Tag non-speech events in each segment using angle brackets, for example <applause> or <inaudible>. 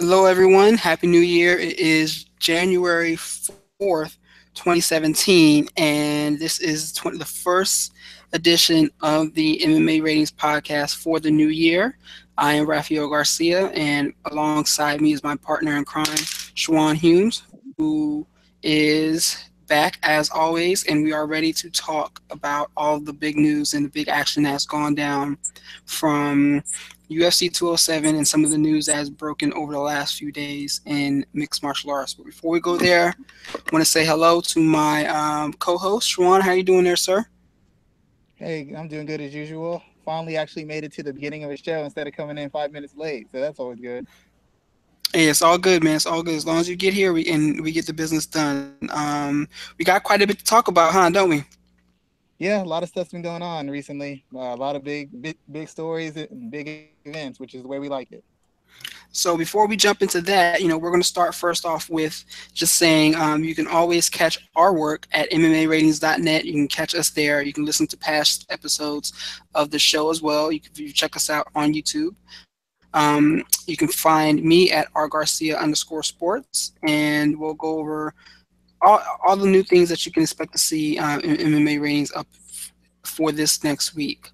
Hello, everyone. Happy New Year. It is January 4th, 2017, and this is 20, the first edition of the MMA Ratings Podcast for the new year. I am Rafael Garcia, and alongside me is my partner in crime, Schwan Humes, who is back as always, and we are ready to talk about all the big news and the big action that's gone down from UFC 207 and some of the news that has broken over the last few days in mixed martial arts. But before we go there, I want to say hello to my um, co-host, Schwan. How are you doing there, sir? Hey, I'm doing good as usual. Finally, actually made it to the beginning of a show instead of coming in five minutes late, so that's always good. Hey, it's all good, man. It's all good as long as you get here we, and we get the business done. Um, we got quite a bit to talk about, huh? Don't we? Yeah, a lot of stuff's been going on recently. Uh, a lot of big, big, big stories and big events, which is the way we like it. So before we jump into that, you know, we're going to start first off with just saying um, you can always catch our work at MMAratings.net. You can catch us there. You can listen to past episodes of the show as well. You can you check us out on YouTube. Um, you can find me at rgarcia underscore sports, and we'll go over all, all the new things that you can expect to see uh, in MMA ratings up for this next week.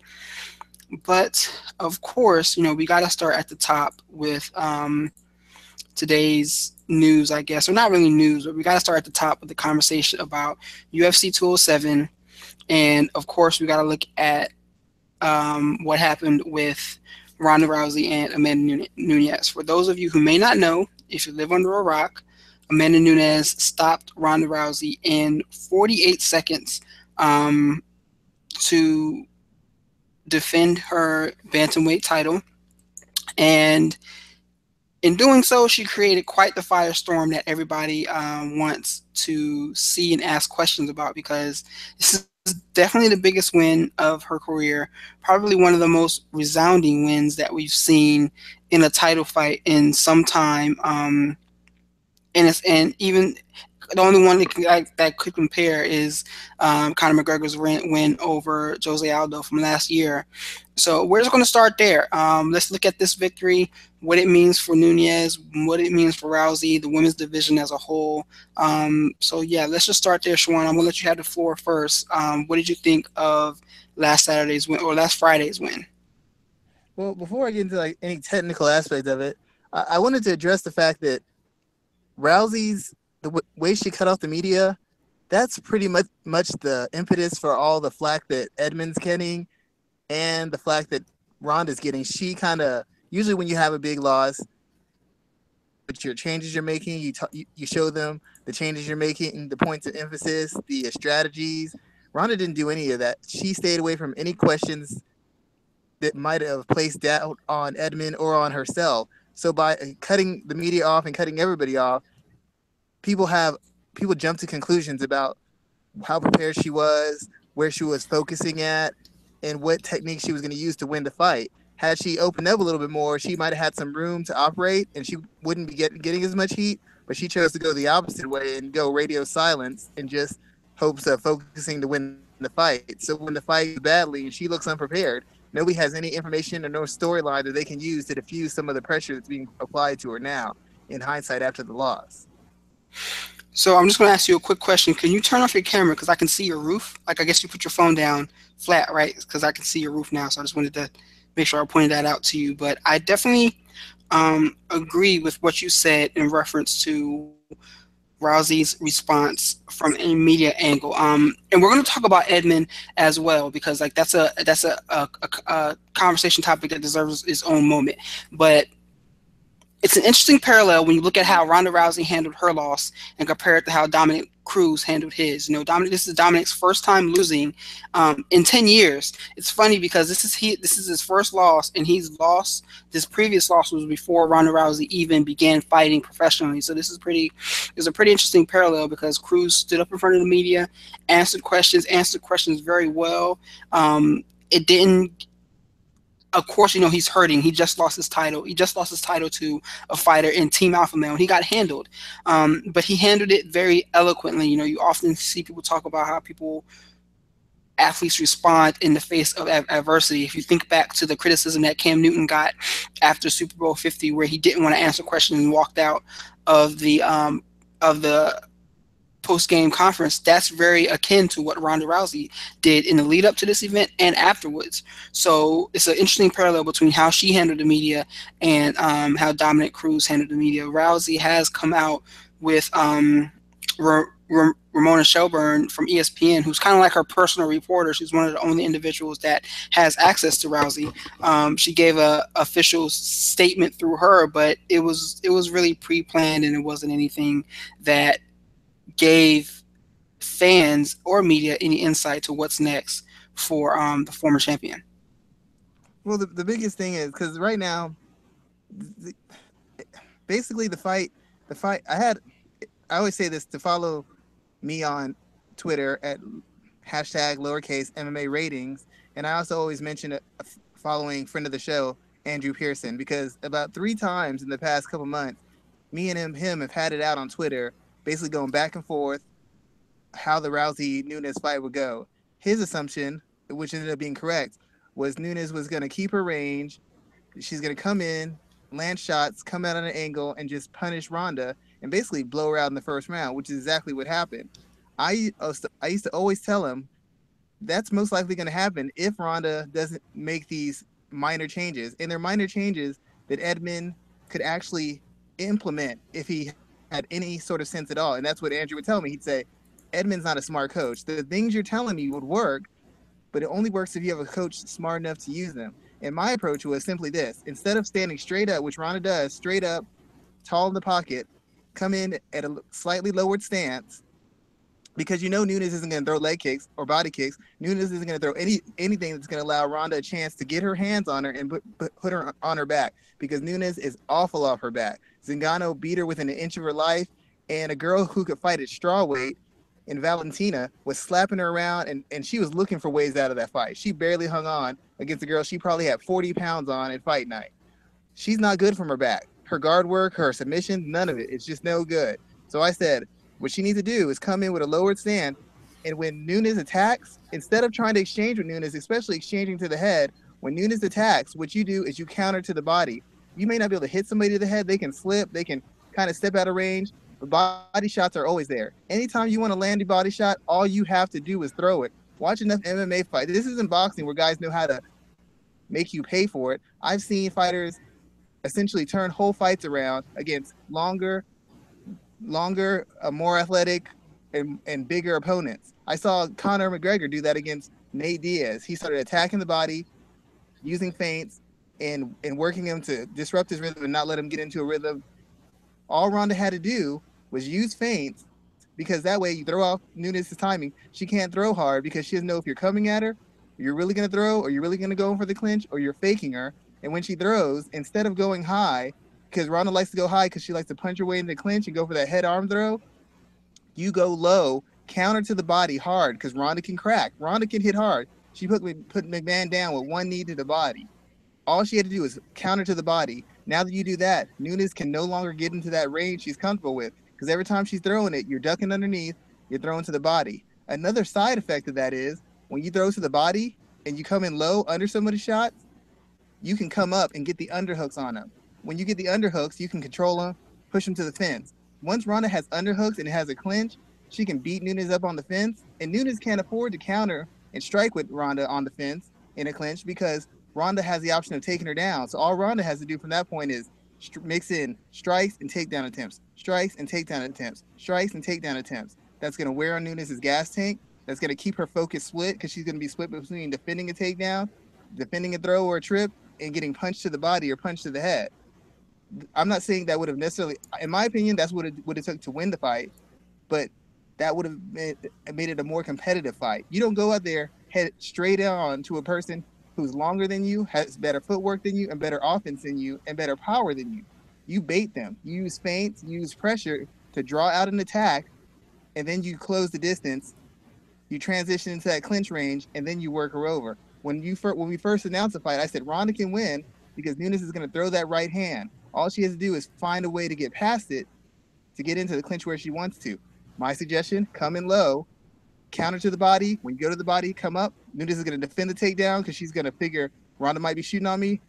But of course, you know, we got to start at the top with um, today's news, I guess, or not really news, but we got to start at the top with the conversation about UFC 207. And of course, we got to look at um, what happened with Ronda Rousey and Amanda Nunes. For those of you who may not know, if you live under a rock, Amanda Nunes stopped Ronda Rousey in 48 seconds um, to defend her bantamweight title. And in doing so, she created quite the firestorm that everybody um, wants to see and ask questions about because this is definitely the biggest win of her career. Probably one of the most resounding wins that we've seen in a title fight in some time. Um, and it's and even the only one that, can, that could compare is um, Conor McGregor's win, over Jose Aldo from last year. So we're just going to start there. Um, let's look at this victory, what it means for Nunes, what it means for Rousey, the women's division as a whole. Um, so yeah, let's just start there, Schwan. I'm going to let you have the floor first. Um, what did you think of last Saturday's win or last Friday's win? Well, before I get into like any technical aspect of it, I, I wanted to address the fact that Rousey's the w- way she cut off the media, that's pretty much much the impetus for all the flack that Edmonds getting, and the flack that Ronda's getting. She kind of usually when you have a big loss, but your changes you're making, you t- you show them the changes you're making, the points of emphasis, the strategies. Ronda didn't do any of that. She stayed away from any questions that might have placed doubt on Edmond or on herself. So by uh, cutting the media off and cutting everybody off, people have people jump to conclusions about how prepared she was, where she was focusing at, and what technique she was going to use to win the fight. Had she opened up a little bit more, she might have had some room to operate, and she wouldn't be get, getting as much heat. But she chose to go the opposite way and go radio silence and just hopes of focusing to win the fight. So when the fight is badly and she looks unprepared, nobody has any information or no storyline that they can use to diffuse some of the pressure that's being applied to her now in hindsight after the loss. So I'm just going to ask you a quick question. Can you turn off your camera because I can see your roof? Like I guess you put your phone down flat, right? Because I can see your roof now. So I just wanted to make sure I pointed that out to you. But I definitely um, agree with what you said in reference to Rousey's response from a media angle. Um, and we're going to talk about Edmond as well because like that's a that's a, a, a conversation topic that deserves its own moment. But it's an interesting parallel when you look at how Ronda Rousey handled her loss and compare it to how Dominick Cruz handled his. You know, Dominick, this is Dominick's first time losing um, in 10 years. It's funny because this is he this is his first loss, and he's lost. This previous loss was before Ronda Rousey even began fighting professionally. So this is pretty. is a pretty interesting parallel because Cruz stood up in front of the media, answered questions, answered questions very well. Um, it didn't of course, you know, he's hurting. He just lost his title. He just lost his title to a fighter in Team Alpha Male. He got handled. Um, but he handled it very eloquently. You know, you often see people talk about how people athletes respond in the face of adversity. If you think back to the criticism that Cam Newton got after Super Bowl 50, where he didn't want to answer questions and walked out of the um, of the post game conference, that's very akin to what Ronda Rousey did in the lead up to this event and afterwards. So it's an interesting parallel between how she handled the media and um, how Dominick Cruz handled the media. Rousey has come out with um, Ramona Shelburne from ESPN, who's kind of like her personal reporter. She's one of the only individuals that has access to Rousey. Um, she gave a official statement through her, but it was it was really pre-planned and it wasn't anything that gave fans or media any insight to what's next for um, the former champion. Well, the, the biggest thing is because right now, the, basically the fight, the fight. I had, I always say this to follow me on Twitter at hashtag lowercase MMA ratings, and I also always mention a, a following friend of the show Andrew Pearson because about three times in the past couple months, me and him him have had it out on Twitter basically going back and forth how the Rousey Nunes fight would go. His assumption, which ended up being correct, was Nunes was going to keep her range. She's going to come in, land shots, come out on an angle, and just punish Ronda and basically blow her out in the first round, which is exactly what happened. I I used to always tell him that's most likely going to happen if Ronda doesn't make these minor changes, and they're minor changes that Edmond could actually implement if he had any sort of sense at all. And that's what Andrew would tell me. He'd say, Edmond's not a smart coach. The things you're telling me would work, but it only works if you have a coach smart enough to use them. And my approach was simply this instead of standing straight up, which Ronda does, straight up, tall in the pocket, come in at a slightly lowered stance, because you know Nunes isn't going to throw leg kicks or body kicks. Nunes isn't going to throw any anything that's going to allow Ronda a chance to get her hands on her and put, put her on her back because Nunes is awful off her back. Zingano beat her within an inch of her life, and a girl who could fight at straw weight in Valentina was slapping her around, and, and she was looking for ways out of that fight. She barely hung on against a girl she probably had 40 pounds on in fight night. She's not good from her back. Her guard work, her submission, none of it. It's just no good. So I said, what she needs to do is come in with a lowered stand, and when Nunes attacks, instead of trying to exchange with Nunes, especially exchanging to the head, when Nunes attacks, what you do is you counter to the body you may not be able to hit somebody to the head. They can slip. They can kind of step out of range. But body shots are always there. Anytime you want to land a body shot, all you have to do is throw it. Watch enough MMA fight. This isn't boxing where guys know how to make you pay for it. I've seen fighters essentially turn whole fights around against longer, longer, uh, more athletic, and, and bigger opponents. I saw Conor McGregor do that against Nate Diaz. He started attacking the body, using feints, and and working him to disrupt his rhythm and not let him get into a rhythm. All Ronda had to do was use feints because that way you throw off Nunes' timing. She can't throw hard because she doesn't know if you're coming at her, you're really gonna throw, or you're really gonna go for the clinch, or you're faking her. And when she throws, instead of going high, because Ronda likes to go high because she likes to punch her way into the clinch and go for that head arm throw, you go low, counter to the body hard because Ronda can crack. Ronda can hit hard. She put put McMann down with one knee to the body. All she had to do was counter to the body. Now that you do that, Nunes can no longer get into that range she's comfortable with because every time she's throwing it, you're ducking underneath, you're throwing to the body. Another side effect of that is when you throw to the body and you come in low under somebody's shots, you can come up and get the underhooks on them. When you get the underhooks, you can control them, push them to the fence. Once Ronda has underhooks and has a clinch, she can beat Nunes up on the fence, and Nunes can't afford to counter and strike with Ronda on the fence in a clinch because Ronda has the option of taking her down. So all Ronda has to do from that point is st- mix in strikes and takedown attempts, strikes and takedown attempts, strikes and takedown attempts. That's going to wear on Nunes' gas tank. That's going to keep her focus split because she's going to be split between defending a takedown, defending a throw or a trip, and getting punched to the body or punched to the head. I'm not saying that would have necessarily, in my opinion, that's what it would have took to win the fight, but that would have made, it a more competitive fight. You don't go out there head straight on to a person who's longer than you, has better footwork than you, and better offense than you, and better power than you. You bait them. You use feints, you use pressure to draw out an attack, and then you close the distance. You transition into that clinch range, and then you work her over. When you fir- when we first announced the fight, I said Ronda can win because Nunes is going to throw that right hand. All she has to do is find a way to get past it to get into the clinch where she wants to. My suggestion: come in low, counter to the body. When you go to the body, come up. Nunes is going to defend the takedown because she's going to figure Ronda might be shooting on me.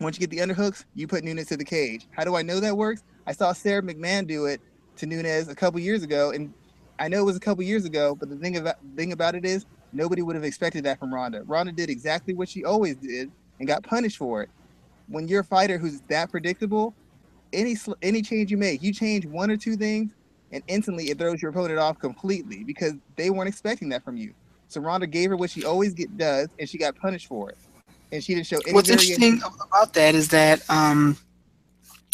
Once you get the underhooks, you put Nunes to the cage. How do I know that works? I saw Sara McMann do it to Nunes a couple years ago, and I know it was a couple years ago, but the thing about thing about it is nobody would have expected that from Ronda. Ronda did exactly what she always did and got punished for it. When you're a fighter who's that predictable, any any change you make, you change one or two things, and instantly it throws your opponent off completely because they weren't expecting that from you. So Ronda gave her what she always get, does, and she got punished for it. And she didn't show any. What's interesting about that is that um,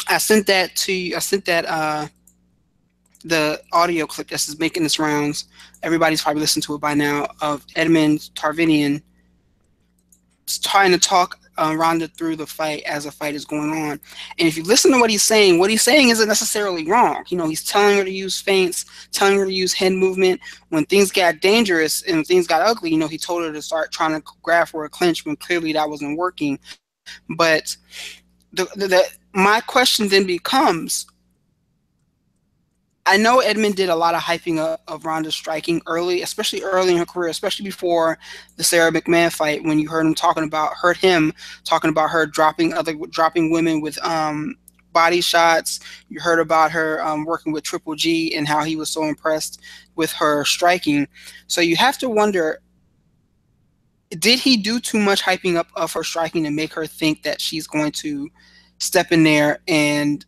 I sent that to you. I sent that uh, the audio clip that's making its rounds. Everybody's probably listened to it by now of Edmond Tarverdyan trying to talk uh, Ronda through the fight as the fight is going on. And if you listen to what he's saying, what he's saying isn't necessarily wrong. You know, he's telling her to use feints, telling her to use head movement. When things got dangerous and things got ugly, you know, he told her to start trying to grab for a clinch when clearly that wasn't working. But the, the, the my question then becomes I know Edmond did a lot of hyping up of Ronda striking early, especially early in her career, especially before the Sara McMann fight. When you heard him talking about, heard him talking about her dropping other dropping women with um, body shots. You heard about her um, working with Triple G and how he was so impressed with her striking. So you have to wonder, did he do too much hyping up of her striking to make her think that she's going to step in there and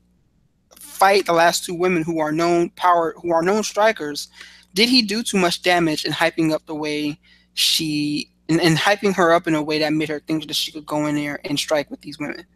fight the last two women who are known power who are known strikers, did he do too much damage in hyping up the way she and, and hyping her up in a way that made her think that she could go in there and strike with these women?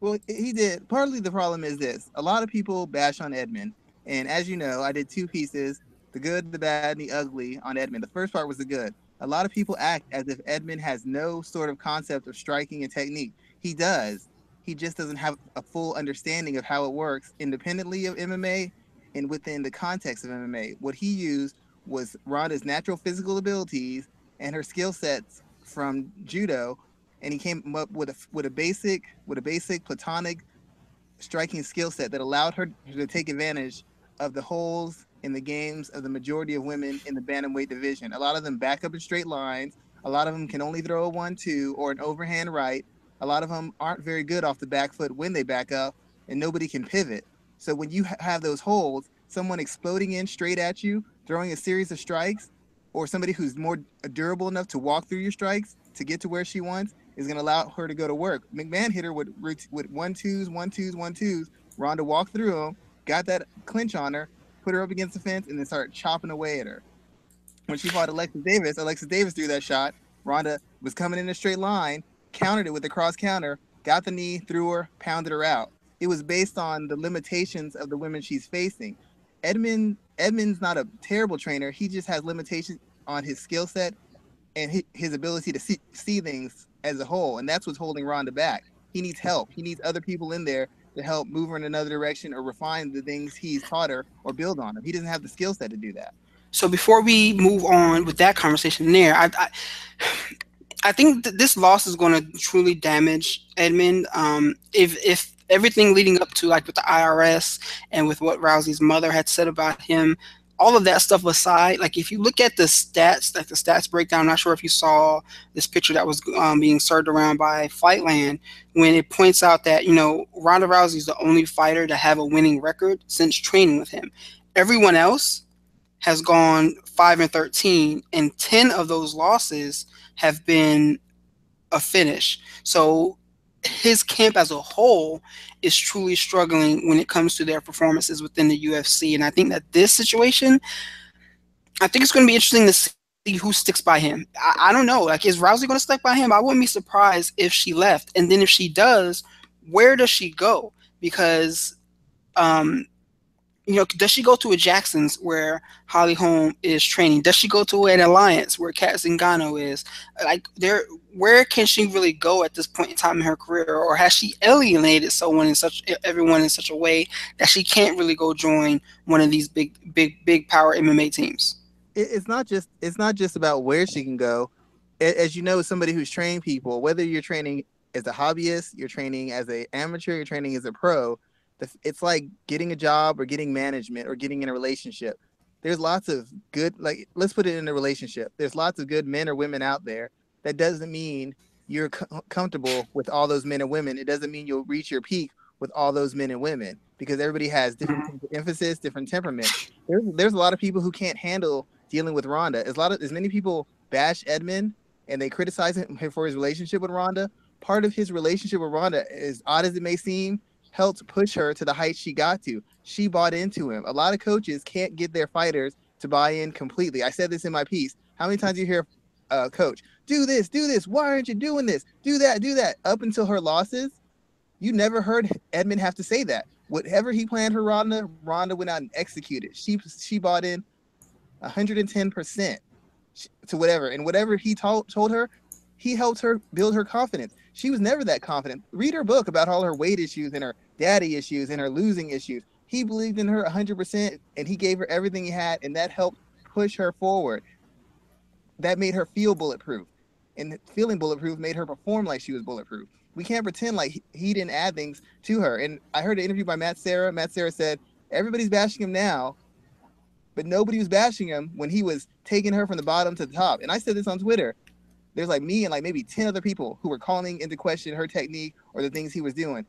Well, he did. Partly the problem is this: a lot of people bash on Edmond, and as you know, I did two pieces: the good, the bad, and the ugly on Edmond. The first part was the good. A lot of people act as if Edmond has no sort of concept of striking and technique. He does he just doesn't have a full understanding of how it works independently of MMA and within the context of MMA. What he used was Ronda's natural physical abilities and her skill sets from judo, and he came up with a with a basic with a basic platonic striking skill set that allowed her to take advantage of the holes in the games of the majority of women in the bantamweight division. A lot of them back up in straight lines. A lot of them can only throw a one-two or an overhand right a lot of them aren't very good off the back foot when they back up, and nobody can pivot. So when you ha- have those holes, someone exploding in straight at you, throwing a series of strikes, or somebody who's more durable enough to walk through your strikes to get to where she wants is going to allow her to go to work. McMann hit her with with one twos, one twos, one twos. Ronda walked through them, got that clinch on her, put her up against the fence, and then started chopping away at her. When she fought Alexis Davis, Alexis Davis threw that shot. Ronda was coming in a straight line, countered it with a cross counter, got the knee, threw her, pounded her out. It was based on the limitations of the women she's facing. Edmond Edmond's not a terrible trainer. He just has limitations on his skill set and his ability to see, see things as a whole, and that's what's holding Ronda back. He needs help. He needs other people in there to help move her in another direction or refine the things he's taught her or build on them. He doesn't have the skill set to do that. So before we move on with that conversation there, I, I I think that this loss is going to truly damage Edmond. Um, if if everything leading up to like with the IRS and with what Rousey's mother had said about him, all of that stuff aside, like if you look at the stats, like the stats breakdown, I'm not sure if you saw this picture that was um, being served around by Fightland when it points out that you know Ronda Rousey is the only fighter to have a winning record since training with him. Everyone else has gone five and thirteen, and ten of those losses have been a finish. So his camp as a whole is truly struggling when it comes to their performances within the UFC. And I think that this situation, I think it's going to be interesting to see who sticks by him. I, I don't know. Like, is Rousey going to stick by him? I wouldn't be surprised if she left. And then if she does, where does she go? Because um, you know, does she go to a Jackson's where Holly Holm is training? Does she go to an Alliance where Cat Zingano is? Like, there, where can she really go at this point in time in her career, or has she alienated someone in such everyone in such a way that she can't really go join one of these big, big, big power MMA teams? It's not just it's not just about where she can go. As you know, somebody who's trained people, whether you're training as a hobbyist, you're training as an amateur, you're training as a pro it's like getting a job or getting management or getting in a relationship. there's lots of good like let's put it in a relationship. There's lots of good men or women out there. That doesn't mean you're co- comfortable with all those men and women. It doesn't mean you'll reach your peak with all those men and women because everybody has different emphasis, different temperament. There's there's a lot of people who can't handle dealing with Ronda. As a lot of as many people bash Edmond and they criticize him for his relationship with Ronda. Part of his relationship with Ronda, as odd as it may seem, helped push her to the heights she got to. She bought into him. A lot of coaches can't get their fighters to buy in completely. I said this in my piece. How many times do you hear a coach do this, do this? Why aren't you doing this? Do that, do that. Up until her losses, you never heard Edmond have to say that. Whatever he planned for Ronda, Ronda went out and executed. She she bought in 110 percent to whatever, and whatever he told told her, he helped her build her confidence. She was never that confident. Read her book about all her weight issues and her daddy issues and her losing issues. He believed in her 100% and he gave her everything he had, and that helped push her forward. That made her feel bulletproof. And feeling bulletproof made her perform like she was bulletproof. We can't pretend like he didn't add things to her. And I heard an interview by Matt Serra. Matt Serra said, Everybody's bashing him now, but nobody was bashing him when he was taking her from the bottom to the top. And I said this on Twitter. There's like me and like maybe 10 other people who were calling into question her technique or the things he was doing.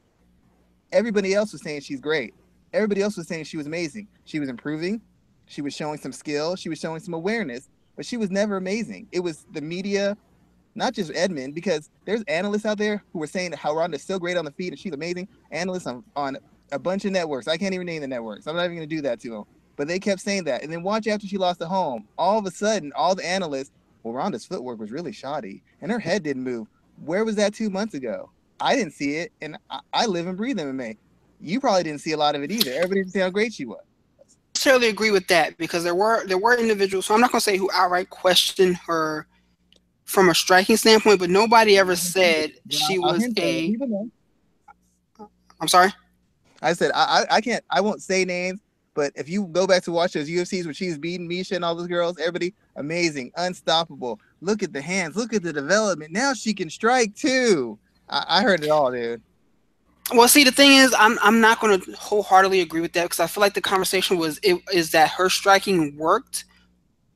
Everybody else was saying she's great. Everybody else was saying she was amazing. She was improving. She was showing some skill. She was showing some awareness, but she was never amazing. It was the media, not just Edmond, because there's analysts out there who were saying how Ronda's so great on the feet and she's amazing. Analysts on, on a bunch of networks. I can't even name the networks. I'm not even going to do that to them. But they kept saying that. And then watch after she lost at home. All of a sudden, all the analysts, well, Ronda's footwork was really shoddy and her head didn't move. Where was that two months ago? I didn't see it. And I, I live and breathe MMA. You probably didn't see a lot of it either. Everybody didn't see how great she was. Necessarily agree with that because there were there were individuals. So I'm not going to say who outright questioned her from a striking standpoint, but nobody ever said she was a. I'm sorry. I said I, I can't I won't say names, but if you go back to watch those UFCs where she's beating Miesha and all those girls, everybody amazing, unstoppable. Look at the hands, look at the development. Now she can strike too. I, I heard it all, dude. Well, see, the thing is, I'm I'm not going to wholeheartedly agree with that because I feel like the conversation was it is that her striking worked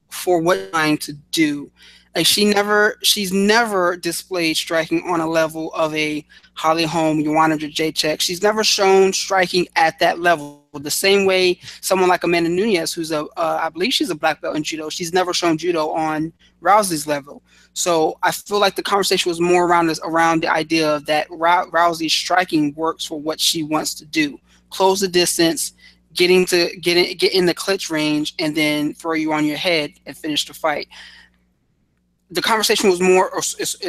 for what I'm trying to do. Like she never, she's never displayed striking on a level of a Holly Holm, Joanna Jedrzejczyk. She's never shown striking at that level. The same way someone like Amanda Nunes, who's a, uh, I believe she's a black belt in judo, she's never shown judo on Rousey's level. So I feel like the conversation was more around this, around the idea of that Rousey's striking works for what she wants to do, close the distance, getting to get in, get in the clutch range, and then throw you on your head and finish the fight the conversation was more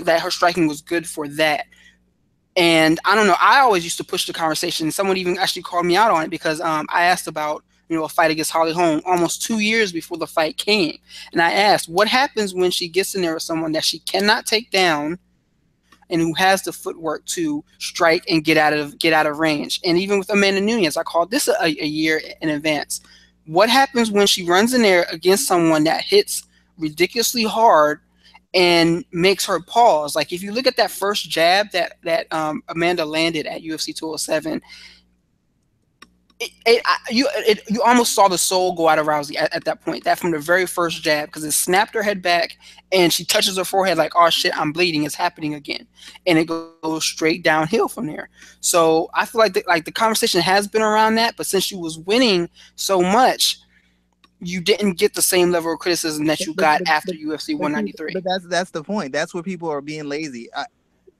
that her striking was good for that. And I don't know. I always used to push the conversation. Someone even actually called me out on it because um, I asked about you know a fight against Holly Holm almost two years before the fight came, and I asked what happens when she gets in there with someone that she cannot take down, and who has the footwork to strike and get out of get out of range. And even with Amanda Nunes, I called this a, a year in advance. What happens when she runs in there against someone that hits ridiculously hard and makes her pause. Like if you look at that first jab that that um, Amanda landed at UFC 207, it, it, you it, you almost saw the soul go out of Rousey at, at that point. That from the very first jab because it snapped her head back and she touches her forehead like, "Oh shit, I'm bleeding. It's happening again," and it goes straight downhill from there. So I feel like the, like the conversation has been around that, but since she was winning so much, you didn't get the same level of criticism that you got but, after but, UFC 193. But that's that's the point. That's where people are being lazy. I,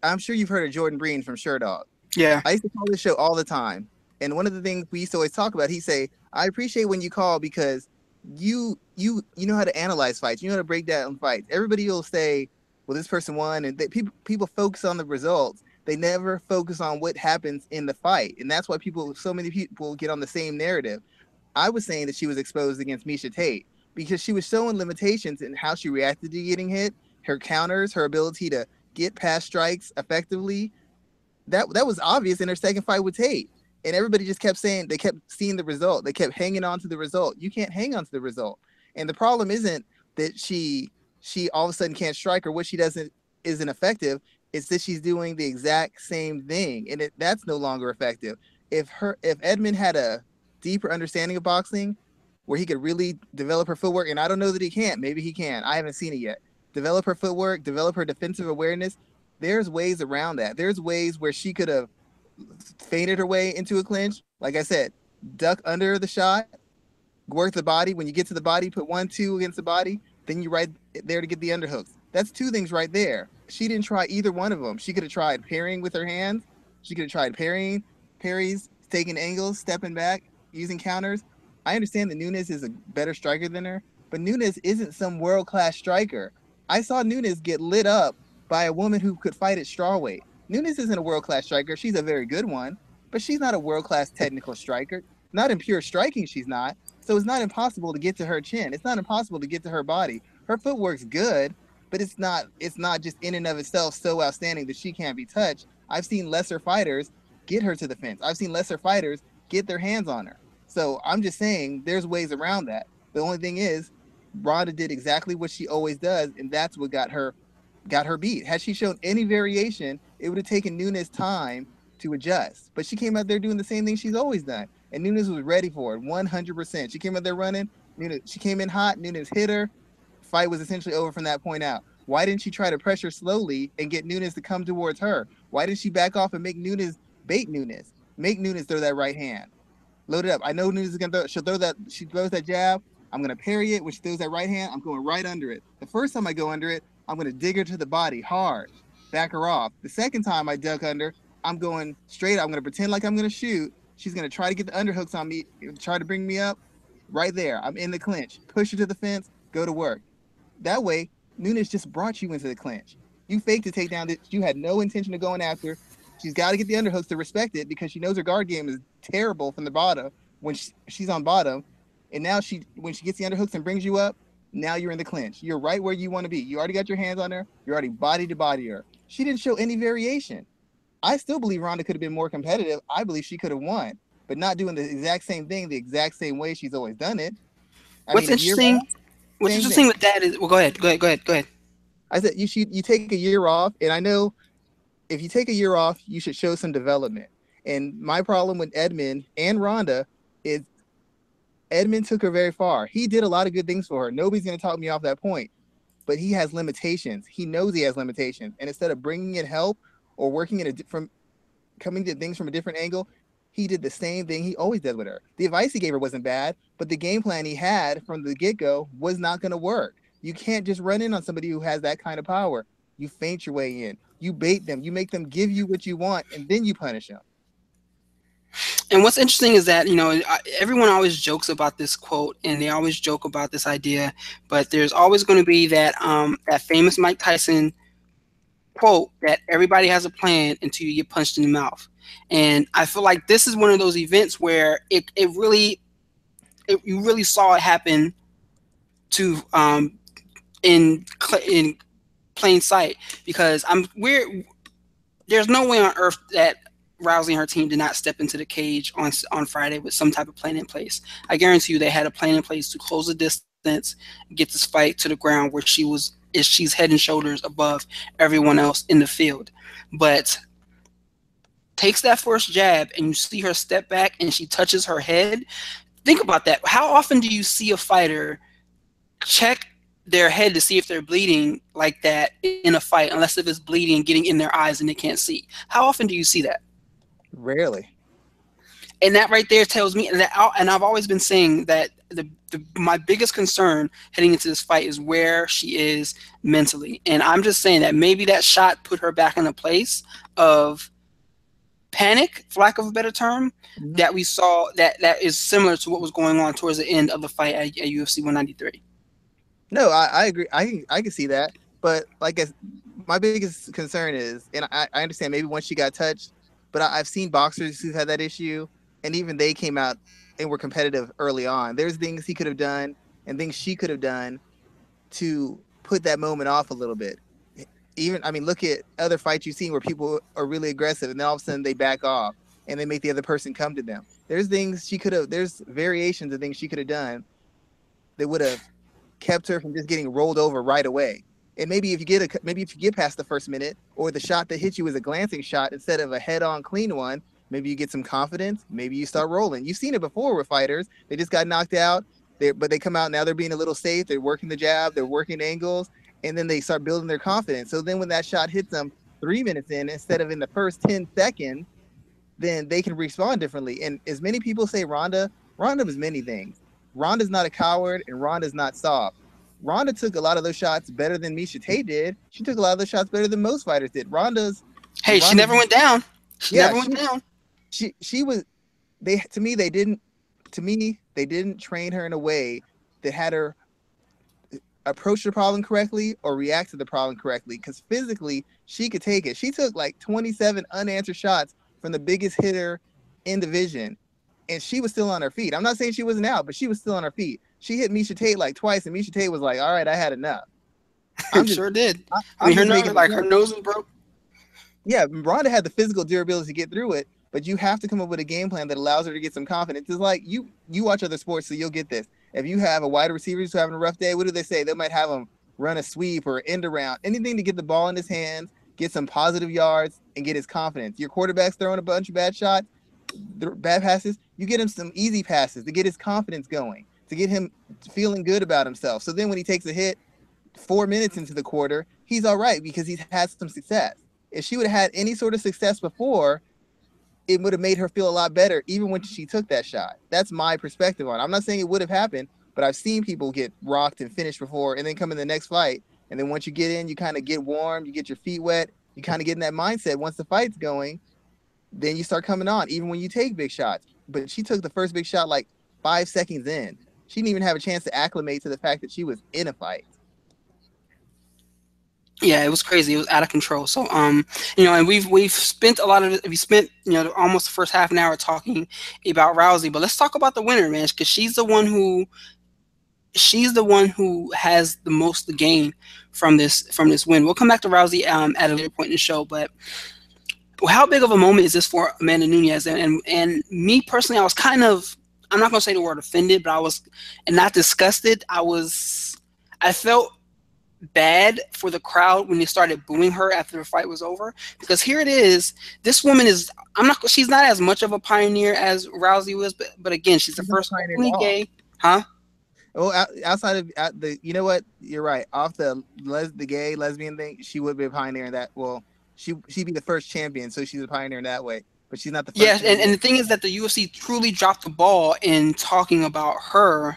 I'm sure you've heard of Jordan Breen from Sherdog. Yeah. I used to call this show all the time. And one of the things we used to always talk about, he say, I appreciate when you call because you you you know how to analyze fights. You know how to break down fights. Everybody will say, well, this person won, and they, people people focus on the results. They never focus on what happens in the fight, and that's why people, so many people, get on the same narrative. I was saying that she was exposed against Miesha Tate because she was showing limitations in how she reacted to getting hit, her counters, her ability to get past strikes effectively. That that was obvious in her second fight with Tate. And everybody just kept saying they kept seeing the result. They kept hanging on to the result. You can't hang on to the result. And the problem isn't that she she all of a sudden can't strike or what she doesn't isn't effective. It's that she's doing the exact same thing, and it, that's no longer effective. If her if Edmond had a deeper understanding of boxing, where he could really develop her footwork. And I don't know that he can't. Maybe he can. I haven't seen it yet. Develop her footwork, develop her defensive awareness. There's ways around that. There's ways where she could have feinted her way into a clinch. Like I said, duck under the shot, work the body. When you get to the body, put one, two against the body. Then you right there to get the underhooks. That's two things right there. She didn't try either one of them. She could have tried parrying with her hands. She could have tried parrying, parries, taking angles, stepping back, using counters. I understand that Nunes is a better striker than her, but Nunes isn't some world class striker. I saw Nunes get lit up by a woman who could fight at strawweight. Nunes isn't a world class striker. She's a very good one, but she's not a world class technical striker. Not in pure striking, she's not. So it's not impossible to get to her chin. It's not impossible to get to her body. Her footwork's good, but it's not it's not just in and of itself so outstanding that she can't be touched. I've seen lesser fighters get her to the fence. I've seen lesser fighters get their hands on her. So I'm just saying there's ways around that. The only thing is Ronda did exactly what she always does, and that's what got her got her beat. Had she shown any variation, it would have taken Nunes time to adjust. But she came out there doing the same thing she's always done. And Nunes was ready for it 100%. She came out there running. Nunes, she came in hot. Nunes hit her. Fight was essentially over from that point out. Why didn't she try to pressure slowly and get Nunes to come towards her? Why didn't she back off and make Nunes bait Nunes? Make Nunes throw that right hand. Load it up. I know Nunes is gonna throw. She'll throw that. She throws that jab. I'm gonna parry it. When she throws that right hand, I'm going right under it. The first time I go under it, I'm gonna dig her to the body hard, back her off. The second time I duck under, I'm going straight. I'm gonna pretend like I'm gonna shoot. She's gonna try to get the underhooks on me, try to bring me up. Right there, I'm in the clinch. Push her to the fence. Go to work. That way, Nunes just brought you into the clinch. You faked the takedown that you had no intention of going after. She's got to get the underhooks to respect it because she knows her guard game is terrible from the bottom when she, she's on bottom. And now she, when she gets the underhooks and brings you up, now you're in the clinch. You're right where you want to be. You already got your hands on her. You're already body to body her. She didn't show any variation. I still believe Ronda could have been more competitive. I believe she could have won, but not doing the exact same thing the exact same way she's always done it. I What's mean, interesting? Back, what's interesting thing. with that is, well, go ahead, go ahead, go ahead, go ahead. I said you should you take a year off, and I know if you take a year off, you should show some development. And my problem with Edmond and Ronda is Edmond took her very far. He did a lot of good things for her. Nobody's going to talk me off that point. But he has limitations. He knows he has limitations. And instead of bringing in help or working in a different, coming to things from a different angle, he did the same thing he always did with her. The advice he gave her wasn't bad, but the game plan he had from the get go was not going to work. You can't just run in on somebody who has that kind of power. You feint your way in. You bait them. You make them give you what you want, and then you punish them. And what's interesting is that you know everyone always jokes about this quote, and they always joke about this idea, but there's always going to be that um, that famous Mike Tyson quote that everybody has a plan until you get punched in the mouth. And I feel like this is one of those events where it, it really, it, you really saw it happen to um, in in plain sight because I'm we're there's no way on earth that Rousey and her team did not step into the cage on on Friday with some type of plan in place. I guarantee you they had a plan in place to close the distance, get this fight to the ground where she was is she's head and shoulders above everyone else in the field. But takes that first jab and you see her step back and she touches her head. Think about that. How often do you see a fighter check their head to see if they're bleeding like that in a fight, unless if it's bleeding, getting in their eyes and they can't see? How often do you see that? Rarely. And that right there tells me that, and I've always been saying that the, the my biggest concern heading into this fight is where she is mentally, and I'm just saying that maybe that shot put her back in a place of panic, for lack of a better term, mm-hmm. that we saw that that is similar to what was going on towards the end of the fight at, at UFC 193. No, I, I agree. I I can see that, but like I, my biggest concern is, and I, I understand maybe once she got touched, but I, I've seen boxers who had that issue, and even they came out and were competitive early on. There's things he could have done and things she could have done to put that moment off a little bit even I mean, look at other fights you've seen where people are really aggressive and then all of a sudden they back off and they make the other person come to them. There's things she could have. There's variations of things she could have done that would have kept her from just getting rolled over right away. And maybe if you get a maybe if you get past the first minute or the shot that hits you was a glancing shot instead of a head-on clean one, maybe you get some confidence. Maybe you start rolling. You've seen it before with fighters. They just got knocked out They but they come out now they're being a little safe. They're working the jab, they're working angles, and then they start building their confidence. So then when that shot hits them three minutes in instead of in the first 10 seconds, then they can respond differently. And as many people say Ronda, Ronda is many things. Ronda's not a coward and Ronda's not soft. Ronda took a lot of those shots better than Miesha Tate did. She took a lot of those shots better than most fighters did. Ronda's Hey, Ronda's, she never went down. She Yeah, never went she- down. she she was they to me they didn't to me they didn't train her in a way that had her approach the problem correctly or react to the problem correctly because physically she could take it she took like 27 unanswered shots from the biggest hitter in the division and she was still on her feet i'm not saying she wasn't out but she was still on her feet she hit Miesha Tate like twice and Miesha Tate was like all right i had enough <laughs> I'm sure did. I, I mean, her nose, like her nose was broke. yeah, Ronda had the physical durability to get through it, but you have to come up with a game plan that allows her to get some confidence. It's like you you watch other sports, so you'll get this. If you have a wide receiver who's having a rough day, what do they say? They might have him run a sweep or end around, anything to get the ball in his hands, get some positive yards, and get his confidence. Your quarterback's throwing a bunch of bad shots, bad passes. You get him some easy passes to get his confidence going, to get him feeling good about himself. So then when he takes a hit, four minutes into the quarter, he's all right because he's had some success if she would have had any sort of success before, it would have made her feel a lot better, even when she took that shot. That's my perspective on it. I'm not saying it would have happened, but I've seen people get rocked and finish before and then come in the next fight. And then once you get in, you kind of get warm, you get your feet wet, you kind of get in that mindset. Once the fight's going, then you start coming on, even when you take big shots. But she took the first big shot like five seconds in. She didn't even have a chance to acclimate to the fact that she was in a fight. Yeah, it was crazy. It was out of control. So, um, you know, and we've we've spent a lot of we spent you know almost the first half an hour talking about Rousey, but let's talk about the winner, man, because she's the one who she's the one who has the most to gain from this from this win. We'll come back to Rousey um, at a later point in the show, but how big of a moment is this for Amanda Nunes? And and, and me personally, I was kind of I'm not gonna say the word offended, but I was and not disgusted. I was I felt bad for the crowd when they started booing her after the fight was over because here it is this woman is i'm not she's not as much of a pioneer as rousey was but, but again she's the She's a first openly gay huh oh, well outside of out the, you know what? You're right. Off the les, the gay lesbian thing, she would be a pioneer in that. Well, she she'd be the first champion, so she's a pioneer in that way. But she's not the first. yeah and, and the thing is that the ufc truly dropped the ball in talking about her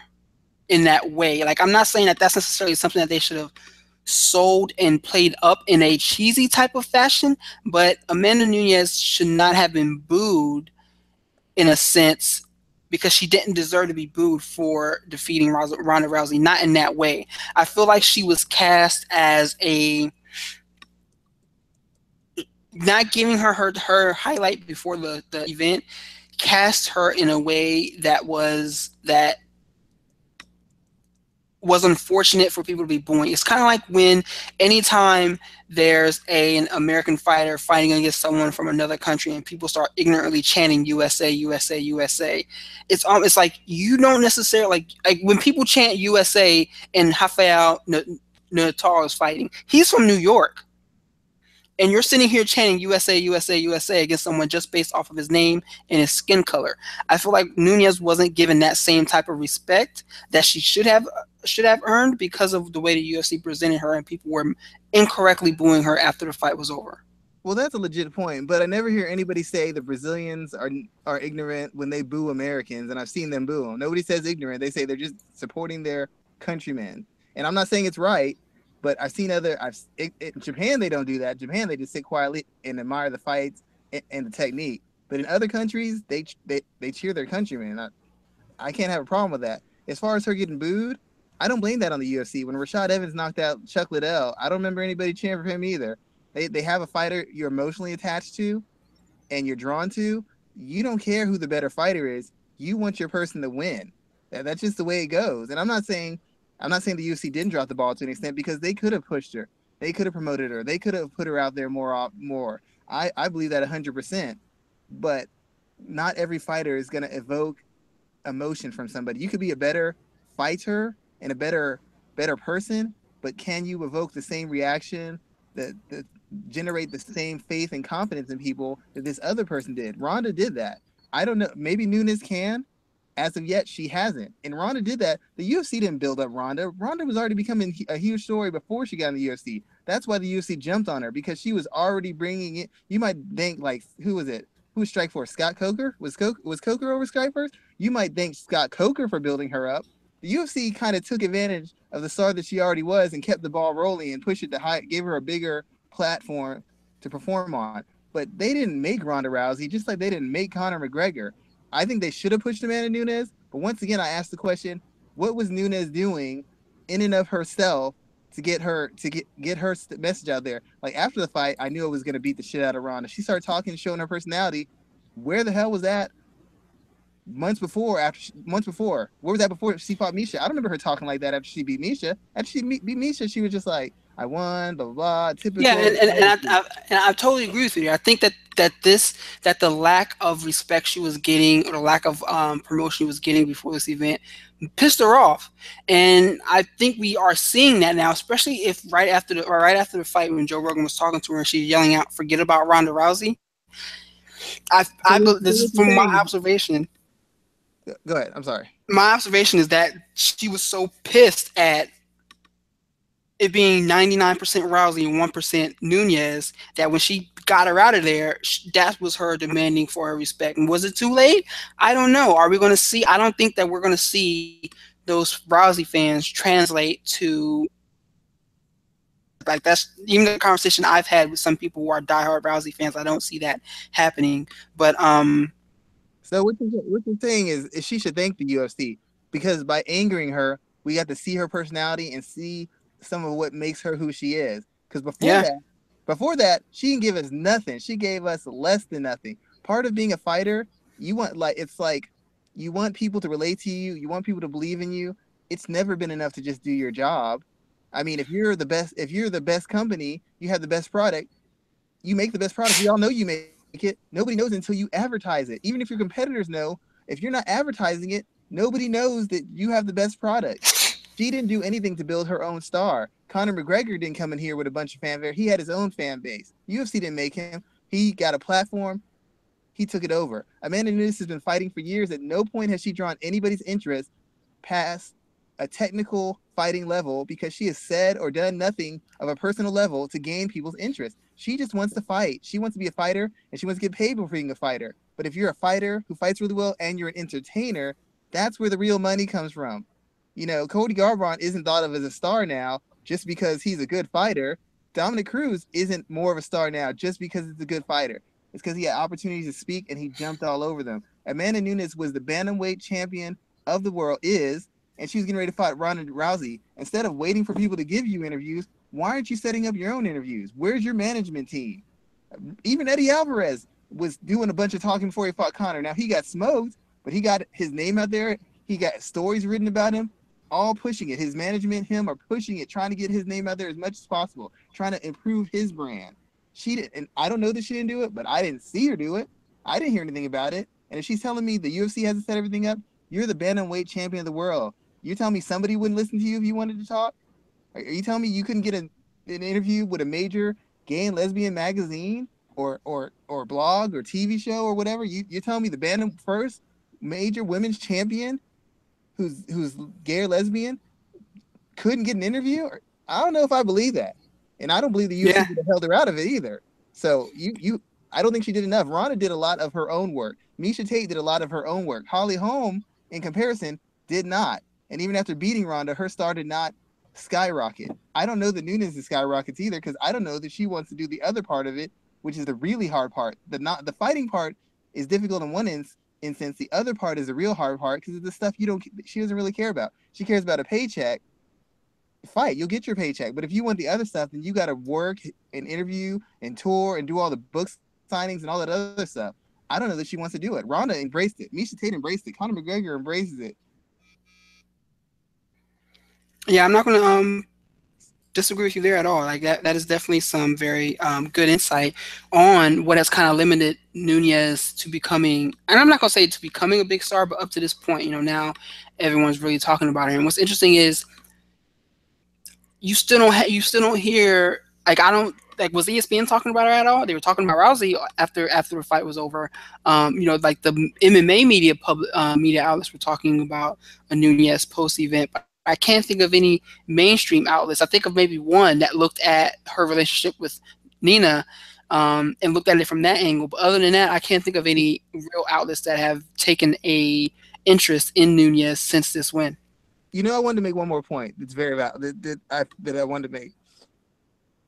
in that way like i'm not saying that that's necessarily something that they should have sold and played up in a cheesy type of fashion but amanda nunes should not have been booed in a sense because she didn't deserve to be booed for defeating Ronda Rousey. Not in that way. I feel like she was cast as a not giving her her, her highlight before the, the event cast her in a way that was that was unfortunate for people to be booing. It's kind of like when anytime there's a, an American fighter fighting against someone from another country and people start ignorantly chanting USA, USA, USA. It's um, it's like you don't necessarily like like when people chant USA and Rafael Natal is fighting. He's from New York. And you're sitting here chanting USA, USA, USA against someone just based off of his name and his skin color. I feel like Nunes wasn't given that same type of respect that she should have should have earned because of the way the UFC presented her and people were incorrectly booing her after the fight was over. Well, that's a legit point, but I never hear anybody say the Brazilians are are ignorant when they boo Americans, and I've seen them boo them. Nobody says ignorant; they say they're just supporting their countrymen. And I'm not saying it's right, but I've seen other. I've it, in Japan they don't do that. Japan they just sit quietly and admire the fights and, and the technique. But in other countries, they they they cheer their countrymen. I, I can't have a problem with that. As far as her getting booed, I don't blame that on the UFC. When Rashad Evans knocked out Chuck Liddell, I don't remember anybody cheering for him either. They they have a fighter you're emotionally attached to, and you're drawn to. You don't care who the better fighter is. You want your person to win. That, that's just the way it goes. And I'm not saying I'm not saying the UFC didn't drop the ball to an extent because they could have pushed her. They could have promoted her. They could have put her out there more more. I I believe that 100%. But not every fighter is going to evoke emotion from somebody. You could be a better fighter and a better better person, but can you evoke the same reaction that, that generate the same faith and confidence in people that this other person did? Ronda did that. I don't know. Maybe Nunes can, as of yet, she hasn't. And Ronda did that. The UFC didn't build up Ronda. Ronda was already becoming a huge story before she got in the UFC. That's why the UFC jumped on her because she was already bringing it. You might think like, who was it? Who was Strikeforce? Scott Coker was Coker was Coker over Strikeforce? You might thank Scott Coker for building her up. The UFC kind of took advantage of the star that she already was and kept the ball rolling and pushed it to high, gave her a bigger platform to perform on. But they didn't make Ronda Rousey, just like they didn't make Conor McGregor. I think they should have pushed Amanda Nunes. But once again, I asked the question: What was Nunes doing in and of herself to get her to get get her message out there? Like after the fight, I knew I was gonna beat the shit out of Ronda. She started talking, showing her personality. Where the hell was that? Months before, after she, months before, where was that before she fought Miesha? I don't remember her talking like that after she beat Miesha. After she beat Miesha, she was just like, I won, blah blah. blah typical. Yeah, and, and, and I, I, and I totally agree with you. I think that that this that the lack of respect she was getting or the lack of um, promotion she was getting before this event pissed her off, and I think we are seeing that now, especially if right after the right after the fight when Joe Rogan was talking to her and she's yelling out, "Forget about Ronda Rousey." I, I this is from my observation. Go ahead. I'm sorry. My observation is that she was so pissed at it being 99% Rousey and 1% Nunes, that when she got her out of there, that was her demanding for her respect. And was it too late? I don't know. Are we going to see? I don't think that we're going to see those Rousey fans translate to like that's even the conversation I've had with some people who are diehard Rousey fans. I don't see that happening. But um, so what you're, what you're saying is, is she should thank the UFC because by angering her, we got to see her personality and see some of what makes her who she is. Because before yeah. that, before that, she didn't give us nothing. She gave us less than nothing. Part of being a fighter, you want like it's like you want people to relate to you, you want people to believe in you. It's never been enough to just do your job. I mean, if you're the best, if you're the best company, you have the best product, you make the best product. We all know you make it. Nobody knows until you advertise it. Even if your competitors know, if you're not advertising it, nobody knows that you have the best product. She didn't do anything to build her own star. Conor McGregor didn't come in here with a bunch of fanfare. He had his own fan base. UFC didn't make him. He got a platform. He took it over. Amanda Nunes has been fighting for years. At no point has she drawn anybody's interest past a technical fighting level because she has said or done nothing of a personal level to gain people's interest. She just wants to fight. She wants to be a fighter and she wants to get paid for being a fighter. But if you're a fighter who fights really well and you're an entertainer, that's where the real money comes from you know, Cody Garbrandt isn't thought of as a star now just because he's a good fighter. Dominick Cruz isn't more of a star now just because he's a good fighter. It's because he had opportunities to speak and he jumped all over them. Amanda Nunes was the bantamweight champion of the world, is, and she was getting ready to fight Ronda Rousey. Instead of waiting for people to give you interviews, why aren't you setting up your own interviews? Where's your management team? Even Eddie Alvarez was doing a bunch of talking before he fought Conor. Now he got smoked, but he got his name out there. He got stories written about him all pushing it. His management, him, are pushing it, trying to get his name out there as much as possible, trying to improve his brand. She did, and I don't know that she didn't do it, but I didn't see her do it. I didn't hear anything about it. And if she's telling me the UFC hasn't set everything up, you're the bantamweight champion of the world. You're telling me somebody wouldn't listen to you if you wanted to talk? Are you telling me you couldn't get an, an interview with a major gay and lesbian magazine or or or blog or TV show or whatever? You you're telling me the bantam first major women's champion who's who's gay or lesbian couldn't get an interview? I don't know if I believe that, and I don't believe the UFC yeah. would have held her out of it either. So you you I don't think she did enough. Ronda did a lot of her own work. Miesha Tate did a lot of her own work. Holly Holm, in comparison, did not. And even after beating Ronda, her star did not skyrocket. I don't know that Nunes is skyrockets either because I don't know that she wants to do the other part of it, which is the really hard part. The not the fighting part is difficult in one instance, instance. The other part is the real hard part because it's the stuff you don't. She doesn't really care about. She cares about a paycheck. Fight, you'll get your paycheck. But if you want the other stuff, then you got to work and interview and tour and do all the book signings and all that other stuff. I don't know that she wants to do it. Ronda embraced it. Miesha Tate embraced it. Conor McGregor embraces it. Yeah, I'm not gonna um disagree with you there at all. Like that, that is definitely some very um, good insight on what has kind of limited Nunes to becoming, and I'm not gonna say to becoming a big star, but up to this point, you know, now everyone's really talking about her. And what's interesting is you still don't ha- you still don't hear like I don't like was ESPN talking about her at all? They were talking about Rousey after after the fight was over. Um, you know, like the MMA media public uh, media outlets were talking about a Nunes post event. I can't think of any mainstream outlets. I think of maybe one that looked at her relationship with Nina um, and looked at it from that angle. But other than that, I can't think of any real outlets that have taken a interest in Nunes since this win. You know, I wanted to make one more point. That's very valid. That, that I that I wanted to make.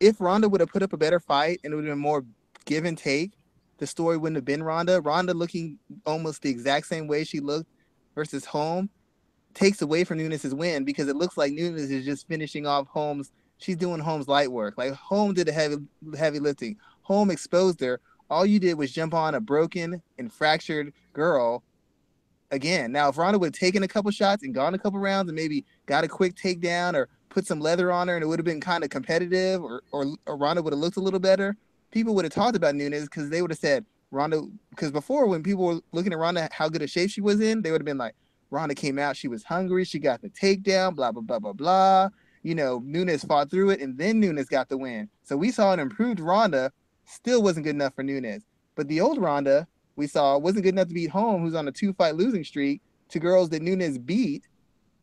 If Ronda would have put up a better fight and it would have been more give and take, the story wouldn't have been Ronda. Ronda looking almost the exact same way she looked versus Holm takes away from Nunes's win because it looks like Nunes is just finishing off Holm's. She's doing Holm's light work. Like Holm did the heavy heavy lifting. Holm exposed her. All you did was jump on a broken and fractured girl again. Now, if Ronda would have taken a couple shots and gone a couple rounds and maybe got a quick takedown or put some leather on her and it would have been kind of competitive or, or, or Ronda would have looked a little better, people would have talked about Nunes because they would have said Ronda, because before when people were looking at Ronda, how good a shape she was in, they would have been like, Ronda came out, she was hungry, she got the takedown, blah, blah, blah, blah, blah. You know, Nunes fought through it and then Nunes got the win. So we saw an improved Ronda, still wasn't good enough for Nunes. But the old Ronda, we saw wasn't good enough to beat Holm, who's on a two fight losing streak to girls that Nunes beat.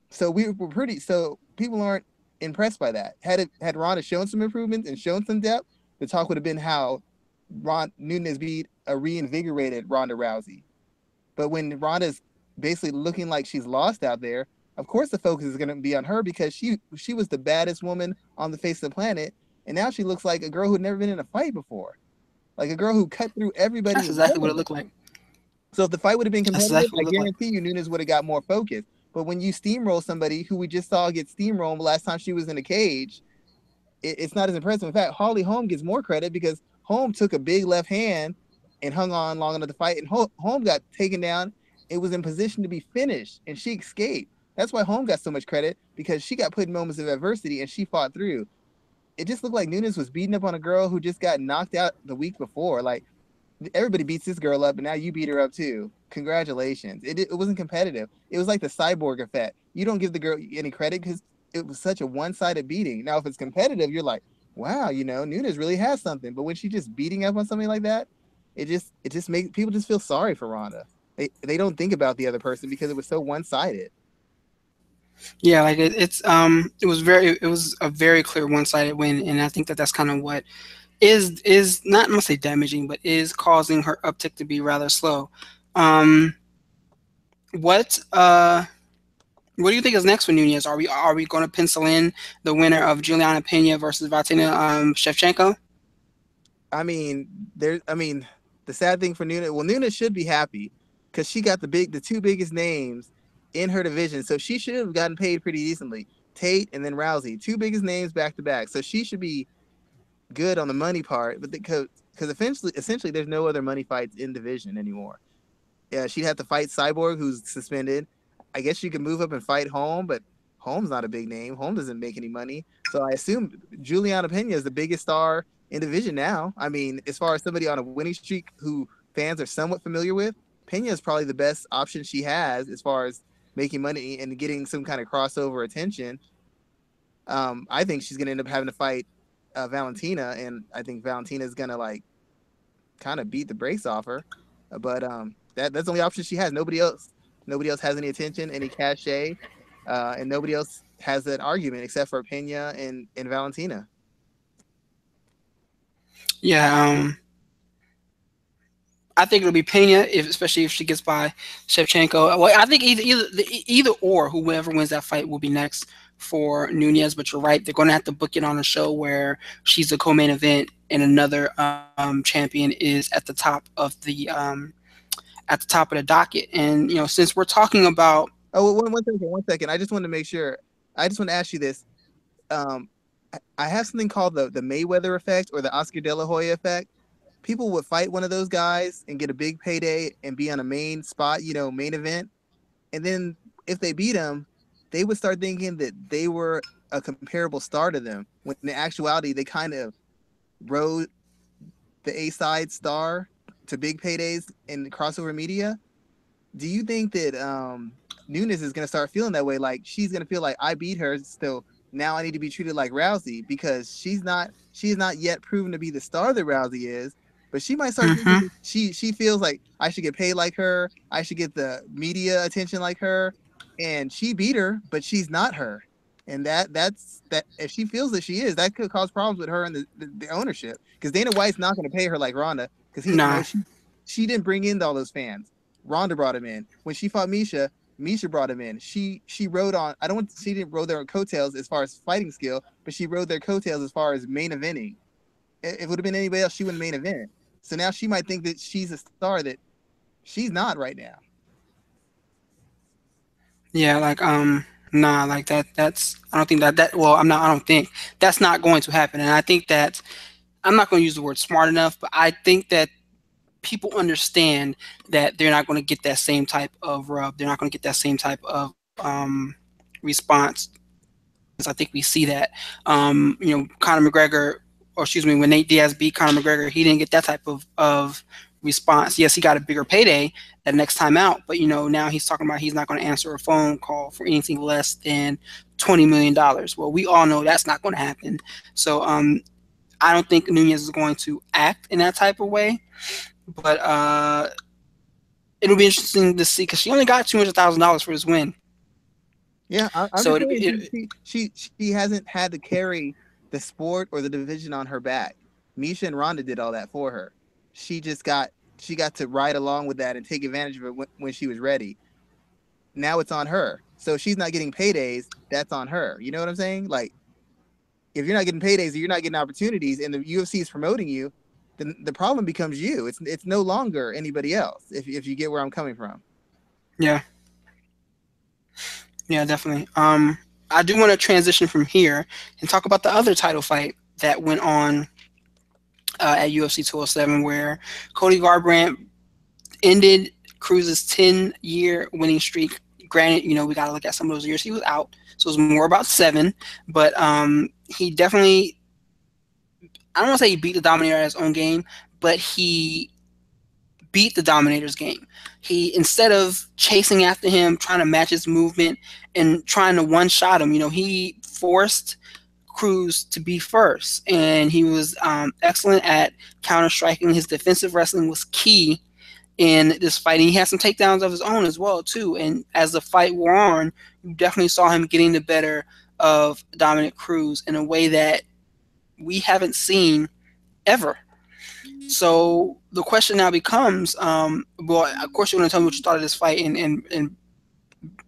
So we were pretty. So people aren't impressed by that. Had it had Ronda shown some improvements and shown some depth, the talk would have been how Ron Nunes beat a reinvigorated Ronda Rousey. But when Ronda's basically looking like she's lost out there, of course the focus is going to be on her because she she was the baddest woman on the face of the planet, and now she looks like a girl who'd never been in a fight before like a girl who cut through everybody. That's exactly what it looked like. So if the fight would have been competitive, exactly I guarantee like. you Nunes would have got more focus. But when you steamroll somebody who we just saw get steamrolled last time she was in a cage, it, it's not as impressive. In fact, Holly Holm gets more credit because Holm took a big left hand and hung on long enough to fight, and Holm got taken down. It was in position to be finished, and she escaped. That's why Holm got so much credit because she got put in moments of adversity and she fought through it just looked like Nunes was beating up on a girl who just got knocked out the week before. Like everybody beats this girl up, and now you beat her up too. Congratulations. It, it wasn't competitive. It was like the cyborg effect. You don't give the girl any credit because it was such a one-sided beating. Now, if it's competitive, you're like, wow, you know, Nunes really has something. But when she's just beating up on something like that, it just it just makes people just feel sorry for Ronda. They they don't think about the other person because it was so one-sided. Yeah, like it, it's um, it was very, it was a very clear one-sided win, and I think that that's kind of what is is not I'm gonna say damaging, but is causing her uptick to be rather slow. Um, what uh, what do you think is next for Nunes? Are we are we going to pencil in the winner of Julianna Pena versus Valentina um, Shevchenko? I mean, there. I mean, the sad thing for Nunes, well, Nunes should be happy because she got the big, the two biggest names in her division. So she should have gotten paid pretty decently. Tate and then Rousey, two biggest names back to back. So she should be good on the money part, but because because essentially essentially there's no other money fights in division anymore. Yeah, she'd have to fight Cyborg, who's suspended. I guess she could move up and fight Holm, but Holm's not a big name. Home doesn't make any money. So I assume Julianna Pena is the biggest star in division now. I mean, as far as somebody on a winning streak who fans are somewhat familiar with, Pena is probably the best option she has as far as making money and getting some kind of crossover attention. Um, I think she's gonna end up having to fight uh, Valentina, and I think Valentina is gonna like kind of beat the brakes off her. But um, that that's the only option she has. Nobody else, nobody else has any attention, any cachet, uh, and nobody else has that argument except for Pena and and Valentina. Yeah, um, I think it'll be Pena, if, especially if she gets by Shevchenko. Well, I think either either either or whoever wins that fight will be next for Nunes. But you're right; they're going to have to book it on a show where she's the co-main event and another um, champion is at the top of the um, at the top of the docket. And you know, since we're talking about oh, one, one second, one second, I just want to make sure. I just want to ask you this. Um, I have something called the the Mayweather effect or the Oscar De La Hoya effect people would fight one of those guys and get a big payday and be on a main spot, you know, main event. And then if they beat them, they would start thinking that they were a comparable star to them. When in actuality, they kind of rode the A side star to big paydays in crossover media. Do you think that um, Nunes is going to start feeling that way? Like she's going to feel like I beat her, so now I need to be treated like Rousey because she's not she's not yet proven to be the star that Rousey is. But she might start mm-hmm. she she feels like I should get paid like her, I should get the media attention like her. And she beat her, but she's not her. And that that's that if she feels that she is, that could cause problems with her and the, the, the ownership. Because Dana White's not gonna pay her like Ronda because he nah. she, she didn't bring in all those fans. Ronda brought him in. When she fought Miesha, Miesha brought him in. She she rode on. I don't want she didn't rode their coattails as far as fighting skill, but she rode their coattails as far as main eventing. If it would have been anybody else, she wouldn't main event. So now she might think that she's a star that she's not right now. Yeah, like um, nah, like that. That's I don't think that that. Well, I'm not. I don't think that's not going to happen. And I think that I'm not going to use the word smart enough, but I think that people understand that they're not going to get that same type of rub. They're not going to get that same type of um, response. I think we see that. Um, you know, Conor McGregor, or excuse me, when Nate Diaz beat Conor McGregor, he didn't get that type of, of response. Yes, he got a bigger payday that next time out, but you know, now he's talking about he's not going to answer a phone call for anything less than twenty million dollars. Well, we all know that's not going to happen. So um, I don't think Nunes is going to act in that type of way but uh, it'll be interesting to see because she only got two hundred thousand dollars for his win. Yeah, I, I so it, it, she, she she hasn't had to carry the sport or the division on her back. Miesha and Ronda did all that for her. She just got she got to ride along with that and take advantage of it when, when she was ready. Now it's on her. So she's not getting paydays. That's on her. You know what I'm saying? Like, if you're not getting paydays, you're not getting opportunities, and the UFC is promoting you, then the problem becomes you. It's it's no longer anybody else. If if you get where I'm coming from. Yeah. Yeah, definitely. Um, I do want to transition from here and talk about the other title fight that went on uh, at UFC 207, where Cody Garbrandt ended Cruz's 10 year winning streak. Granted, you know, we got to look at some of those years he was out, so it was more about seven, but um, he definitely I don't want to say he beat the Dominator at his own game, but he beat the Dominator's game. He instead of chasing after him, trying to match his movement and trying to one shot him, you know, he forced Cruz to be first, and he was um, excellent at counter striking. His defensive wrestling was key in this fight. And he had some takedowns of his own as well too. And as the fight wore on, you definitely saw him getting the better of Dominick Cruz in a way that we haven't seen ever. So the question now becomes, um, well, of course you're going to tell me what you thought of this fight and, and, and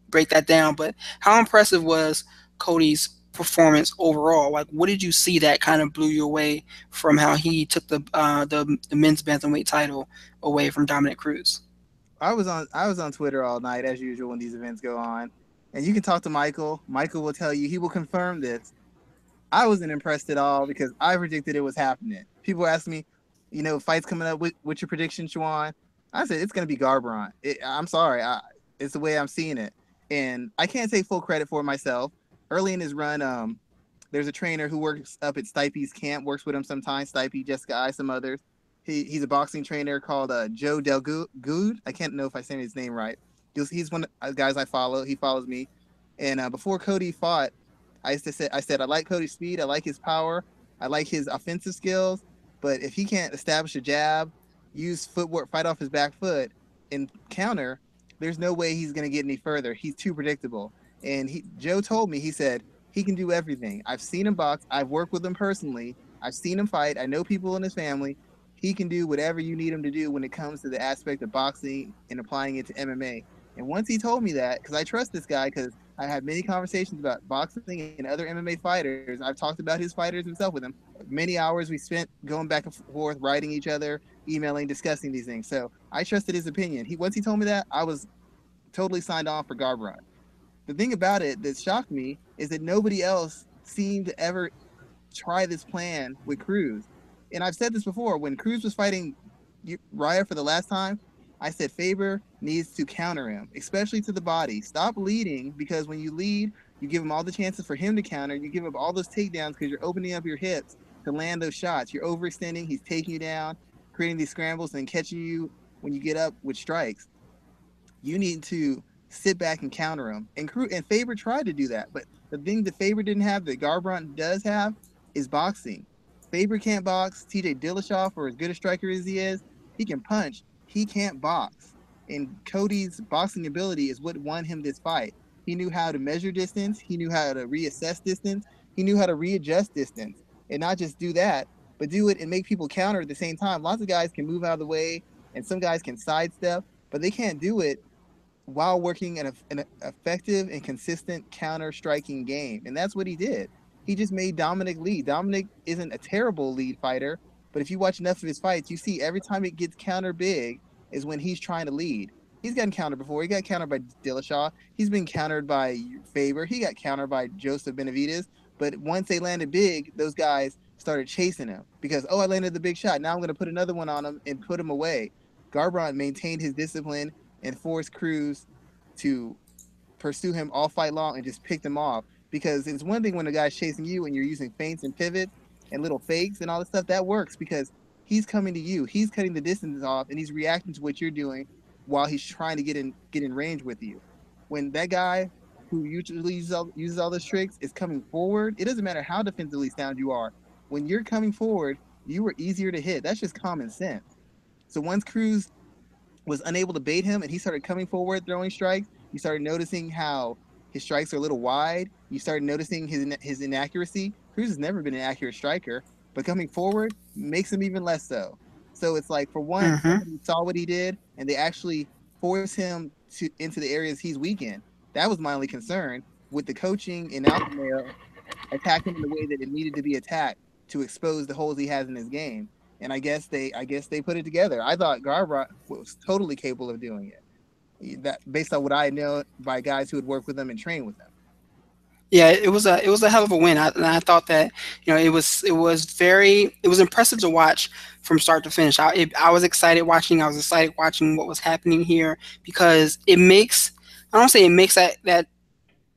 break that down, but how impressive was Cody's performance overall? Like, what did you see that kind of blew you away from how he took the uh, the, the men's bantamweight title away from Dominick Cruz? I was on I was on Twitter all night as usual when these events go on, and you can talk to Michael. Michael will tell you he will confirm this. I wasn't impressed at all because I predicted it was happening. People ask me, you know, fights coming up. with what's your prediction, Shawan? I said it's gonna be Garbrandt. It, I'm sorry, I, it's the way I'm seeing it, and I can't take full credit for myself. Early in his run, um, there's a trainer who works up at Stipe's camp, works with him sometimes. Stipe, Jessica Eye, some others. He, he's a boxing trainer called uh, Joe Del Good. I can't know if I say his name right. He's, he's one of the guys I follow. He follows me. And uh, before Cody fought, I used to say, I said, I like Cody's speed. I like his power. I like his offensive skills. But if he can't establish a jab, use footwork, fight off his back foot, and counter, there's no way he's going to get any further. He's too predictable. And he, Joe told me, he said, he can do everything. I've seen him box. I've worked with him personally. I've seen him fight. I know people in his family. He can do whatever you need him to do when it comes to the aspect of boxing and applying it to MMA. And once he told me that, because I trust this guy, because I have many conversations about boxing and other MMA fighters. I've talked about his fighters himself with him. Many hours we spent going back and forth, writing each other, emailing, discussing these things. So I trusted his opinion. He once he told me that, I was totally signed on for Garbrandt. The thing about it that shocked me is that nobody else seemed to ever try this plan with Cruz. And I've said this before when Cruz was fighting Urijah for the last time, I said Faber needs to counter him, especially to the body. Stop leading because when you lead, you give him all the chances for him to counter. You give him all those takedowns because you're opening up your hips to land those shots. You're overextending. He's taking you down, creating these scrambles, and catching you when you get up with strikes. You need to sit back and counter him. And and Faber tried to do that, but The thing that Faber didn't have that Garbrandt does have is boxing. Faber can't box. TJ Dillashaw, for as good a striker as he is, he can punch. He can't box. And Cody's boxing ability is what won him this fight. He knew how to measure distance. He knew how to reassess distance. He knew how to readjust distance. And not just do that, but do it and make people counter at the same time. Lots of guys can move out of the way and some guys can sidestep, but they can't do it while working in an effective and consistent counter striking game. And that's what he did. He just made Dominick lead. Dominick isn't a terrible lead fighter, but if you watch enough of his fights, you see every time it gets counter big is when he's trying to lead. He's gotten countered before. He got countered by Dillashaw. He's been countered by Faber. He got countered by Joseph Benavidez. But once they landed big, those guys started chasing him because, oh, I landed the big shot. Now I'm going to put another one on him and put him away. Garbrandt maintained his discipline and forced Cruz to pursue him all fight long and just picked him off. Because it's one thing when a guy's chasing you and you're using feints and pivots and little fakes and all this stuff. That works because he's coming to you. He's cutting the distance off and he's reacting to what you're doing while he's trying to get in get in range with you. When that guy who usually uses all, uses all those tricks is coming forward, it doesn't matter how defensively sound you are. When you're coming forward, you are easier to hit. That's just common sense. So once Cruz was unable to bait him and he started coming forward throwing strikes, you started noticing how his strikes are a little wide. You started noticing his his inaccuracy. Cruz has never been an accurate striker, but coming forward makes him even less so. So it's like for one, mm-hmm. saw what he did, and they actually forced him to into the areas he's weak in. That was my only concern with the coaching in Alpha attacking in the way that it needed to be attacked to expose the holes he has in his game. And I guess they I guess they put it together. I thought Garbrandt was totally capable of doing it. That based on what I know by guys who had worked with him and trained with him. Yeah, it was a it was a hell of a win. I, and I thought that you know it was it was very it was impressive to watch from start to finish. I it, I was excited watching. I was excited watching what was happening here because it makes I don't say it makes that that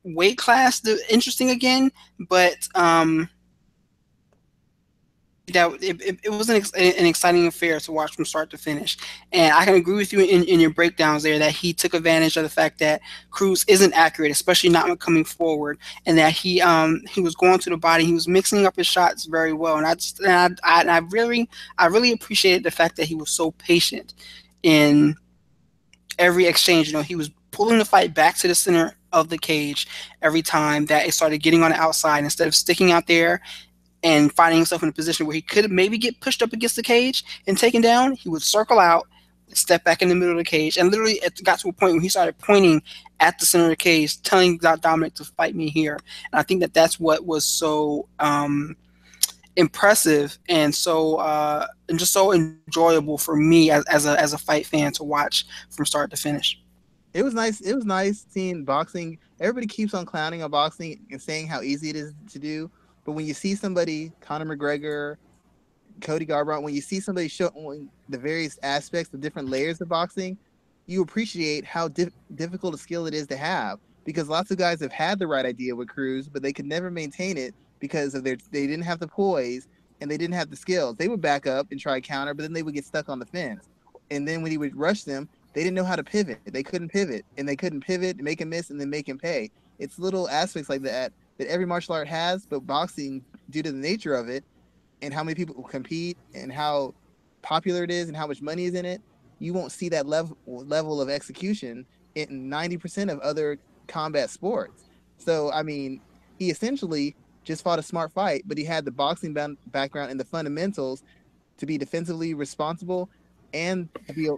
weight class interesting again, but um, that it, it, was an, ex- an exciting affair to watch from start to finish. And I can agree with you in, in your breakdowns there that he took advantage of the fact that Cruz isn't accurate, especially not when coming forward, and that he um he was going to the body, he was mixing up his shots very well. And I just and I, I, I really I really appreciated the fact that he was so patient in every exchange. You know, he was pulling the fight back to the center of the cage every time that it started getting on the outside instead of sticking out there and finding himself in a position where he could maybe get pushed up against the cage and taken down, he would circle out, step back in the middle of the cage, and literally it got to a point where he started pointing at the center of the cage, telling Dominick to fight me here. And I think that that's what was so um, impressive and so uh, and just so enjoyable for me as, as a as a fight fan to watch from start to finish. It was nice. It was nice seeing boxing. Everybody keeps on clowning on boxing and saying how easy it is to do but when you see somebody, Conor McGregor, Cody Garbrandt, when you see somebody showing the various aspects, the different layers of boxing, you appreciate how di- difficult a skill it is to have. Because lots of guys have had the right idea with Cruz, but they could never maintain it because of their they didn't have the poise and they didn't have the skills. They would back up and try counter, but then they would get stuck on the fence. And then when he would rush them, they didn't know how to pivot. They couldn't pivot, and they couldn't pivot, make him miss, and then make him pay. It's little aspects like that that every martial art has, but boxing, due to the nature of it and how many people compete and how popular it is and how much money is in it, you won't see that level level of execution in 90% of other combat sports. So, I mean, he essentially just fought a smart fight, but he had the boxing background and the fundamentals to be defensively responsible and be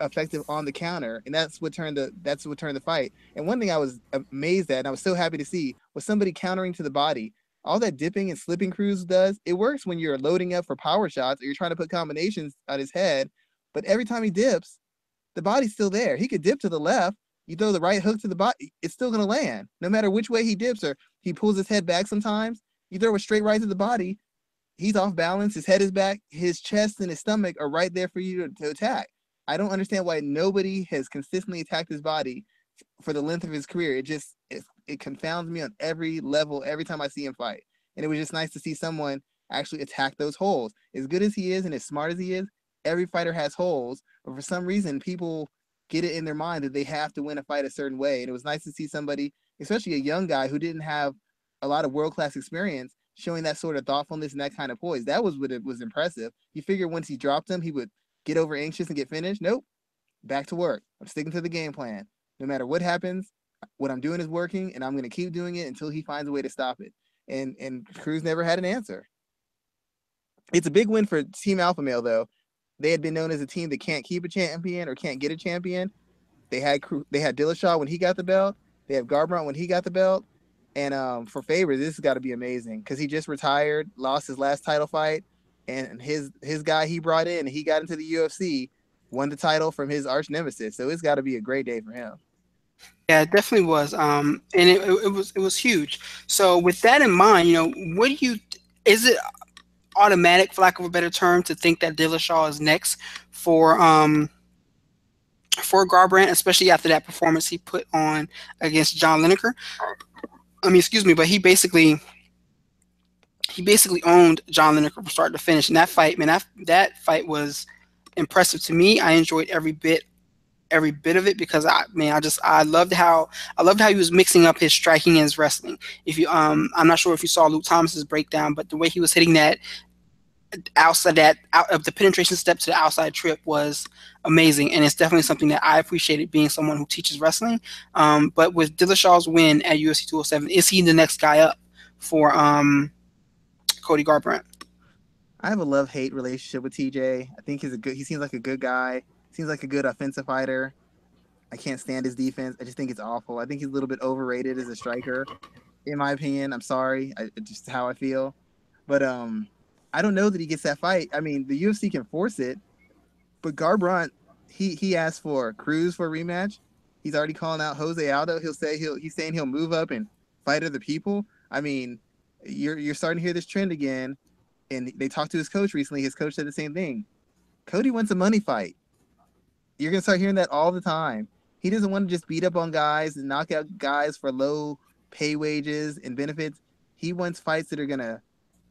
effective on the counter, and that's what turned the that's what turned the fight. And one thing I was amazed at, and I was so happy to see, was somebody countering to the body. All that dipping and slipping Cruz does, it works when you're loading up for power shots or you're trying to put combinations on his head. But every time he dips, the body's still there. He could dip to the left. You throw the right hook to the body, it's still gonna land, no matter which way he dips or he pulls his head back. Sometimes you throw a straight right to the body, he's off balance. His head is back. His chest and his stomach are right there for you to, to attack. I don't understand why nobody has consistently attacked his body for the length of his career. It just it, it confounds me on every level every time I see him fight. And it was just nice to see someone actually attack those holes. As good as he is and as smart as he is, every fighter has holes, but for some reason people get it in their mind that they have to win a fight a certain way. And it was nice to see somebody, especially a young guy who didn't have a lot of world class experience, showing that sort of thoughtfulness and that kind of poise. That was what it was impressive. You figure once he dropped him, he would get over anxious and get finished. Nope, back to work. I'm sticking to the game plan. No matter what happens, what I'm doing is working, and I'm going to keep doing it until he finds a way to stop it. And and Cruz never had an answer. It's a big win for Team Alpha Male though. They had been known as a team that can't keep a champion or can't get a champion. They had they had Dillashaw when he got the belt. They have Garbrandt when he got the belt. And um, for Faber, this has got to be amazing because he just retired, lost his last title fight, and his his guy he brought in, he got into the UFC, won the title from his arch nemesis. So it's got to be a great day for him. Yeah, it definitely was. Um, and it, it was it was huge. So with that in mind, you know, what do you is it automatic, for lack of a better term, to think that Dillashaw is next for um for Garbrandt, especially after that performance he put on against John Lineker. I mean, excuse me, but he basically he basically owned John Lineker from start to finish. And that fight, man, that that fight was impressive to me. I enjoyed every bit every bit of it because I man, I just I loved how I loved how he was mixing up his striking and his wrestling. If you um I'm not sure if you saw Luke Thomas's breakdown, but the way he was hitting that outside that out of the penetration step to the outside trip was amazing and it's definitely something that I appreciated being someone who teaches wrestling. Um, but with Dillashaw's win at UFC 207, is he the next guy up for um, Cody Garbrandt? I have a love hate relationship with TJ. I think he's a good. He seems like a good guy. Seems like a good offensive fighter. I can't stand his defense. I just think it's awful. I think he's a little bit overrated as a striker, in my opinion. I'm sorry. I, just how I feel. But um, I don't know that he gets that fight. I mean, the UFC can force it, but Garbrandt, he he asked for Cruz for a rematch. He's already calling out Jose Aldo. He'll say he'll he's saying he'll move up and fight other people. I mean, you're you're starting to hear this trend again. And they talked to his coach recently. His coach said the same thing. Cody wants a money fight. You're gonna start hearing that all the time. He doesn't want to just beat up on guys and knock out guys for low pay wages and benefits. He wants fights that are gonna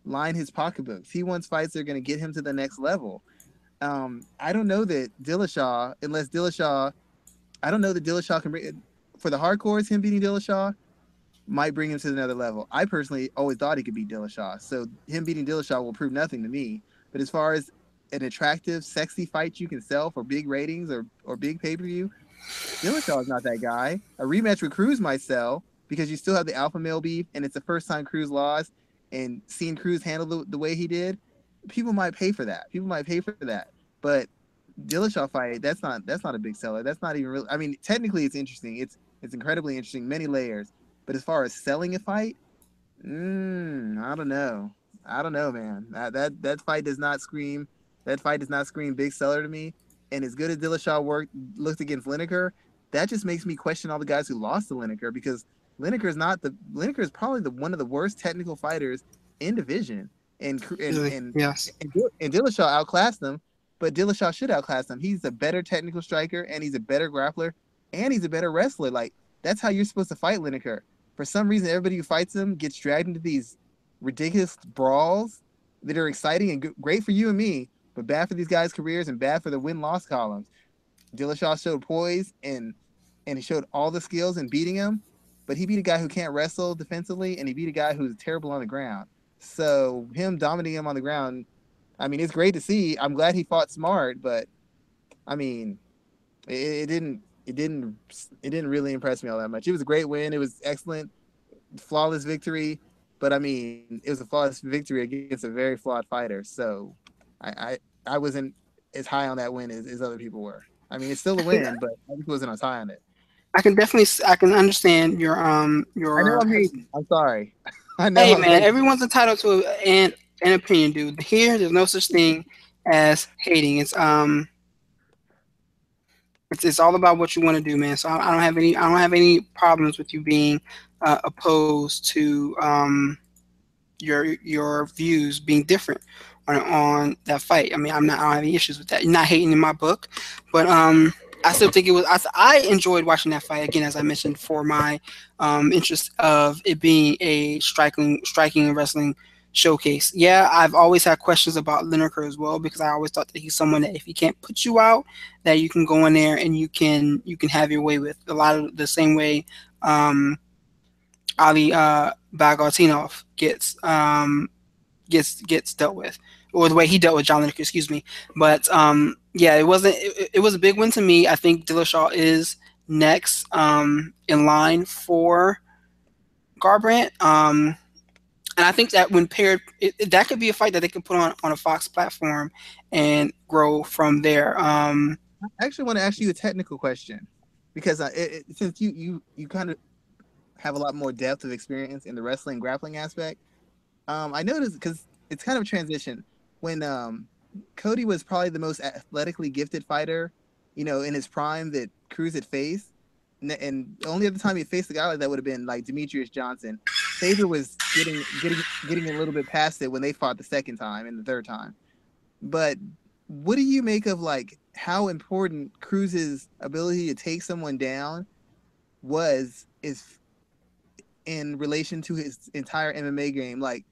line his pocketbooks. He wants fights that are to get him to the next level. Um, I don't know that Dillashaw, unless Dillashaw, I don't know that Dillashaw can bring for the hardcores. Him beating Dillashaw might bring him to another level. I personally always thought he could beat Dillashaw, so him beating Dillashaw will prove nothing to me. But as far as an attractive, sexy fight you can sell for big ratings or or big pay per view, Dillashaw is not that guy. A rematch with Cruz might sell because you still have the alpha male beef, and it's the first time Cruz lost, and seeing Cruz handle the, the way he did, people might pay for that. People might pay for that. But Dillashaw fight, that's not that's not a big seller. That's not even real. I mean, technically it's interesting. It's it's incredibly interesting, many layers. But as far as selling a fight, mm, I don't know. I don't know, man. That that that fight does not scream. That fight does not scream big seller to me. And as good as Dillashaw worked looked against Lineker, that just makes me question all the guys who lost to Lineker because Lineker is not the Lineker is probably the one of the worst technical fighters in division, and and and, yes. and, and Dillashaw outclassed them, but Dillashaw should outclass him. He's a better technical striker, and he's a better grappler, and he's a better wrestler. Like that's how you're supposed to fight Lineker. For some reason, everybody who fights him gets dragged into these ridiculous brawls that are exciting and great for you and me, but bad for these guys' careers and bad for the win loss columns. Dillashaw showed poise and and he showed all the skills in beating him, but he beat a guy who can't wrestle defensively, and he beat a guy who's terrible on the ground. So him dominating him on the ground, I mean, it's great to see. I'm glad he fought smart, but I mean, it, it didn't, it didn't, it didn't really impress me all that much. It was a great win. It was excellent, flawless victory. But I mean, it was a flawless victory against a very flawed fighter. So I, I, I wasn't as high on that win as, as other people were. I mean, it's still a win, but I wasn't as high on it. I can definitely I can understand your um your. I know I'm hating. I'm sorry. <laughs> I know. Hey I'm man, hating. everyone's entitled to an an opinion, dude. Here, there's no such thing as hating. It's um. It's, it's all about what you want to do, man. So I, I don't have any I don't have any problems with you being uh, opposed to um your your views being different on, on that fight. I mean, I'm not I don't have any issues with that. You're not hating in my book, but um I still think it was. I, I enjoyed watching that fight again, as I mentioned, for my um, interest of it being a striking, striking and wrestling showcase. Yeah, I've always had questions about Lineker as well because I always thought that he's someone that if he can't put you out, that you can go in there and you can you can have your way with a lot of the same way um, Ali uh, Bagautinov gets um, gets gets dealt with, or the way he dealt with John Lineker, excuse me. But um, yeah, it wasn't. It, it, was a big win to me. I think Dillashaw is next um, in line for Garbrandt. Um, and I think that when paired, it, it, that could be a fight that they could put on on a Fox platform and grow from there. Um, I actually want to ask you a technical question because uh, it, since you you you kind of have a lot more depth of experience in the wrestling grappling aspect, um, I noticed because it's kind of a transition when um, Cody was probably the most athletically gifted fighter, you know, in his prime that Cruz had faced. And the only other time he faced a guy like that would have been like Demetrious Johnson. Faber was getting getting getting a little bit past it when they fought the second time and the third time. But what do you make of like how important Cruz's ability to take someone down was is in relation to his entire MMA game? Like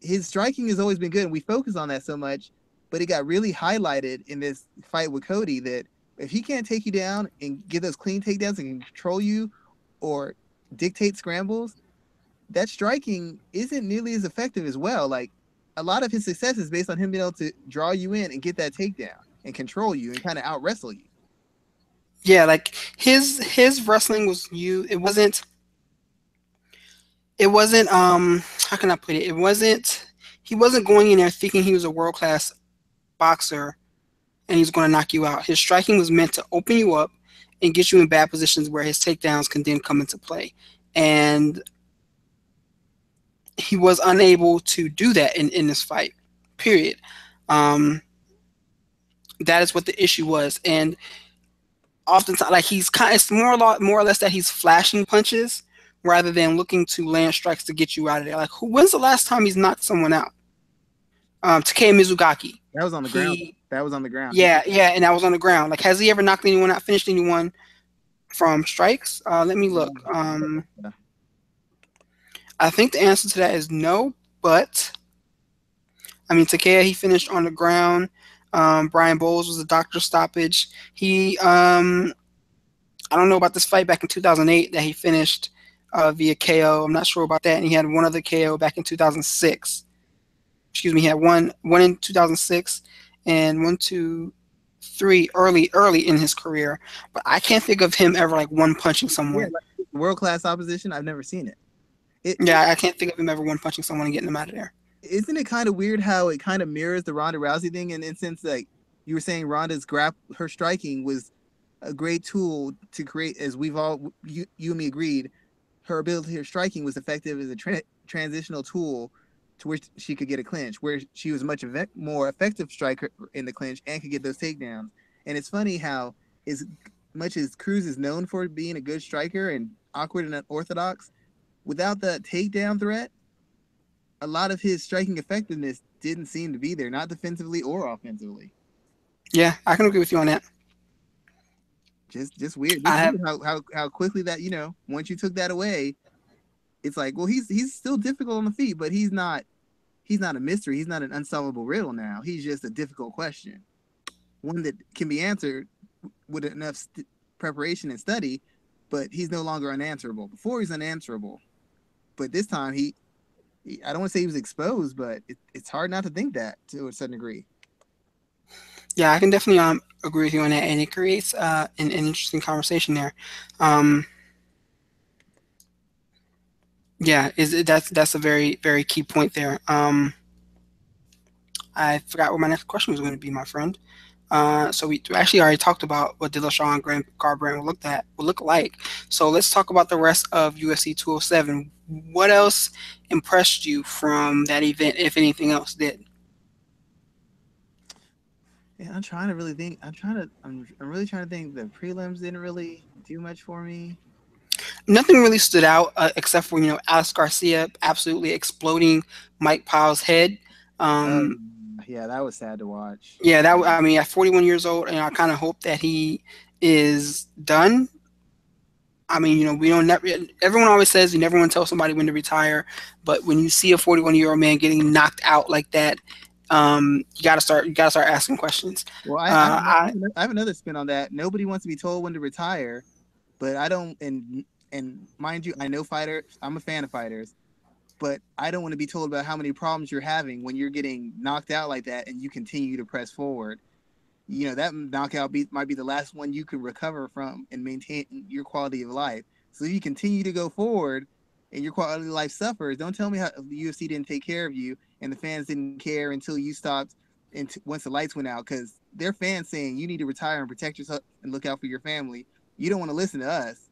his striking has always been good, and we focus on that so much. But it got really highlighted in this fight with Cody that if he can't take you down and get those clean takedowns and control you, or dictate scrambles, that striking isn't nearly as effective as well. Like a lot of his success is based on him being able to draw you in and get that takedown and control you and kind of out wrestle you. Yeah, like his his wrestling was you. It wasn't it wasn't um how can I put it? It wasn't he wasn't going in there thinking he was a world class boxer and he's going to knock you out. His striking was meant to open you up and get you in bad positions where his takedowns can then come into play. And he was unable to do that in, in this fight. Period. Um, that is what the issue was. And oftentimes like he's kind of, it's more more or less that he's flashing punches rather than looking to land strikes to get you out of there. Like, who? When's the last time he's knocked someone out? Um, Takeya Mizugaki. That was on the he, ground. That was on the ground. Yeah, yeah, and that was on the ground. Like, has he ever knocked anyone out, finished anyone from strikes? Uh, let me look. Um, I think the answer to that is no, but I mean, Takeya, he finished on the ground. Um, Brian Bowles was a doctor stoppage. He, um, I don't know about this fight back in 2008 that he finished uh, via KO. I'm not sure about that. And he had one other KO back in 2006. Excuse me, he had one one in 2006 and one, two, three early early in his career. But I can't think of him ever like one punching someone. Yeah, like World class opposition. I've never seen it. It yeah, I can't think of him ever one punching someone and getting them out of there. Isn't it kind of weird how it kind of mirrors the Ronda Rousey thing? In instance, like you were saying, Ronda's grab her striking was a great tool to create, as we've all you, you and me agreed, her ability, her striking was effective as a tra- transitional tool to which she could get a clinch, where she was much ev- more effective striker in the clinch and could get those takedowns. And it's funny how, as much as Cruz is known for being a good striker and awkward and unorthodox, without the takedown threat, a lot of his striking effectiveness didn't seem to be there, not defensively or offensively. Yeah, I can agree with you on that just just weird. Just have, how, how how quickly that you know once you took that away, it's like well he's he's still difficult on the feet, but he's not he's not a mystery. He's not an unsolvable riddle now. He's just a difficult question, one that can be answered with enough st- preparation and study, but he's no longer unanswerable. Before he's unanswerable, but this time he, he I don't want to say he was exposed, but it, it's hard not to think that to a certain degree. Yeah, I can definitely um, agree with you on that, and it creates uh, an, an interesting conversation there. Um, yeah, is that's that's a very very key point there. Um, I forgot what my next question was going to be, my friend. Uh, so we actually already talked about what Dillashaw and Grant Garbrandt will look at will look like. So let's talk about the rest of UFC 207. What else impressed you from that event, if anything else did? Yeah, I'm trying to really think. I'm trying to. I'm, I'm really trying to think. The prelims didn't really do much for me. Nothing really stood out uh, except for you know Alex Garcia absolutely exploding Mike Pyle's head. Um, uh, yeah, that was sad to watch. Yeah, that I mean, at 41 years old, and I kind of hope that he is done. I mean, you know, we don't never. Everyone always says you never want to tell somebody when to retire, but when you see a 41 year old man getting knocked out like that, um, you gotta start you gotta start asking questions. Well, I, uh, I, I, I, have another spin on that. Nobody wants to be told when to retire, but I don't. And and mind you, I know fighters. I'm a fan of fighters, but I don't want to be told about how many problems you're having when you're getting knocked out like that and you continue to press forward. You know that knockout be, might be the last one you can recover from and maintain your quality of life. So if you continue to go forward and your quality of life suffers, don't tell me how the UFC didn't take care of you and the fans didn't care until you stopped and t- once the lights went out because they're fans saying you need to retire and protect yourself and look out for your family. You don't want to listen to us.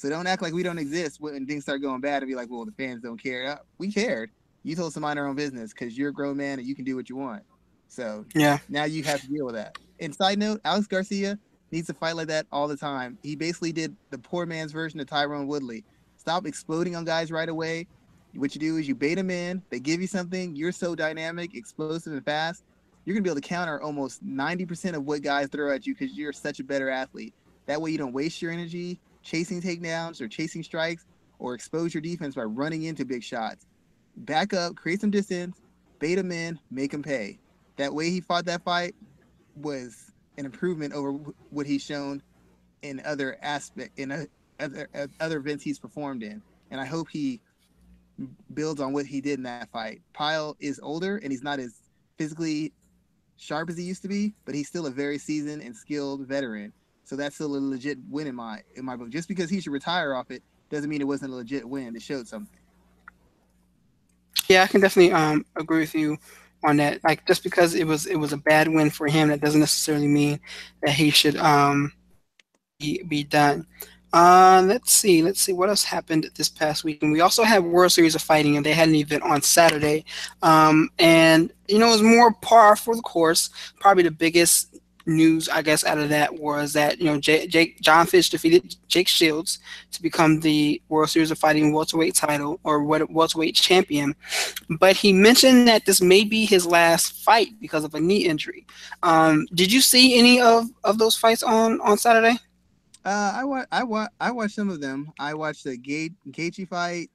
So don't act like we don't exist when things start going bad and be like, well, the fans don't care. Uh, we cared. You told us to mind our own business because you're a grown man and you can do what you want. So yeah, now you have to deal with that. And side note, Alex Garcia needs to fight like that all the time. He basically did the poor man's version of Tyron Woodley. Stop exploding on guys right away. What you do is you bait them in, they give you something, you're so dynamic, explosive, and fast, you're gonna be able to counter almost 90% of what guys throw at you because you're such a better athlete. That way you don't waste your energy chasing takedowns or chasing strikes or expose your defense by running into big shots. Back up, create some distance, bait him in, make him pay. That way he fought that fight was an improvement over what he's shown in other aspect in other other events he's performed in. And I hope he builds on what he did in that fight. Pyle is older and he's not as physically sharp as he used to be, but he's still a very seasoned and skilled veteran. So that's still a legit win in my in my book. Just because he should retire off it doesn't mean it wasn't a legit win. It showed something. Yeah, I can definitely um, agree with you on that. Like just because it was it was a bad win for him, that doesn't necessarily mean that he should um, be, be done. Uh, let's see. Let's see what else happened this past week. And we also had World Series of Fighting, and they had an event on Saturday. Um, and you know, it was more par for the course. Probably the biggest news, I guess, out of that was that you know Jake, Jake Jon Fitch defeated Jake Shields to become the World Series of Fighting welterweight title or welterweight champion. But he mentioned that this may be his last fight because of a knee injury. Um, did you see any of, of those fights on on Saturday? Uh, I wa- I wa- I watched some of them. I watched the Gate Gaethje fight,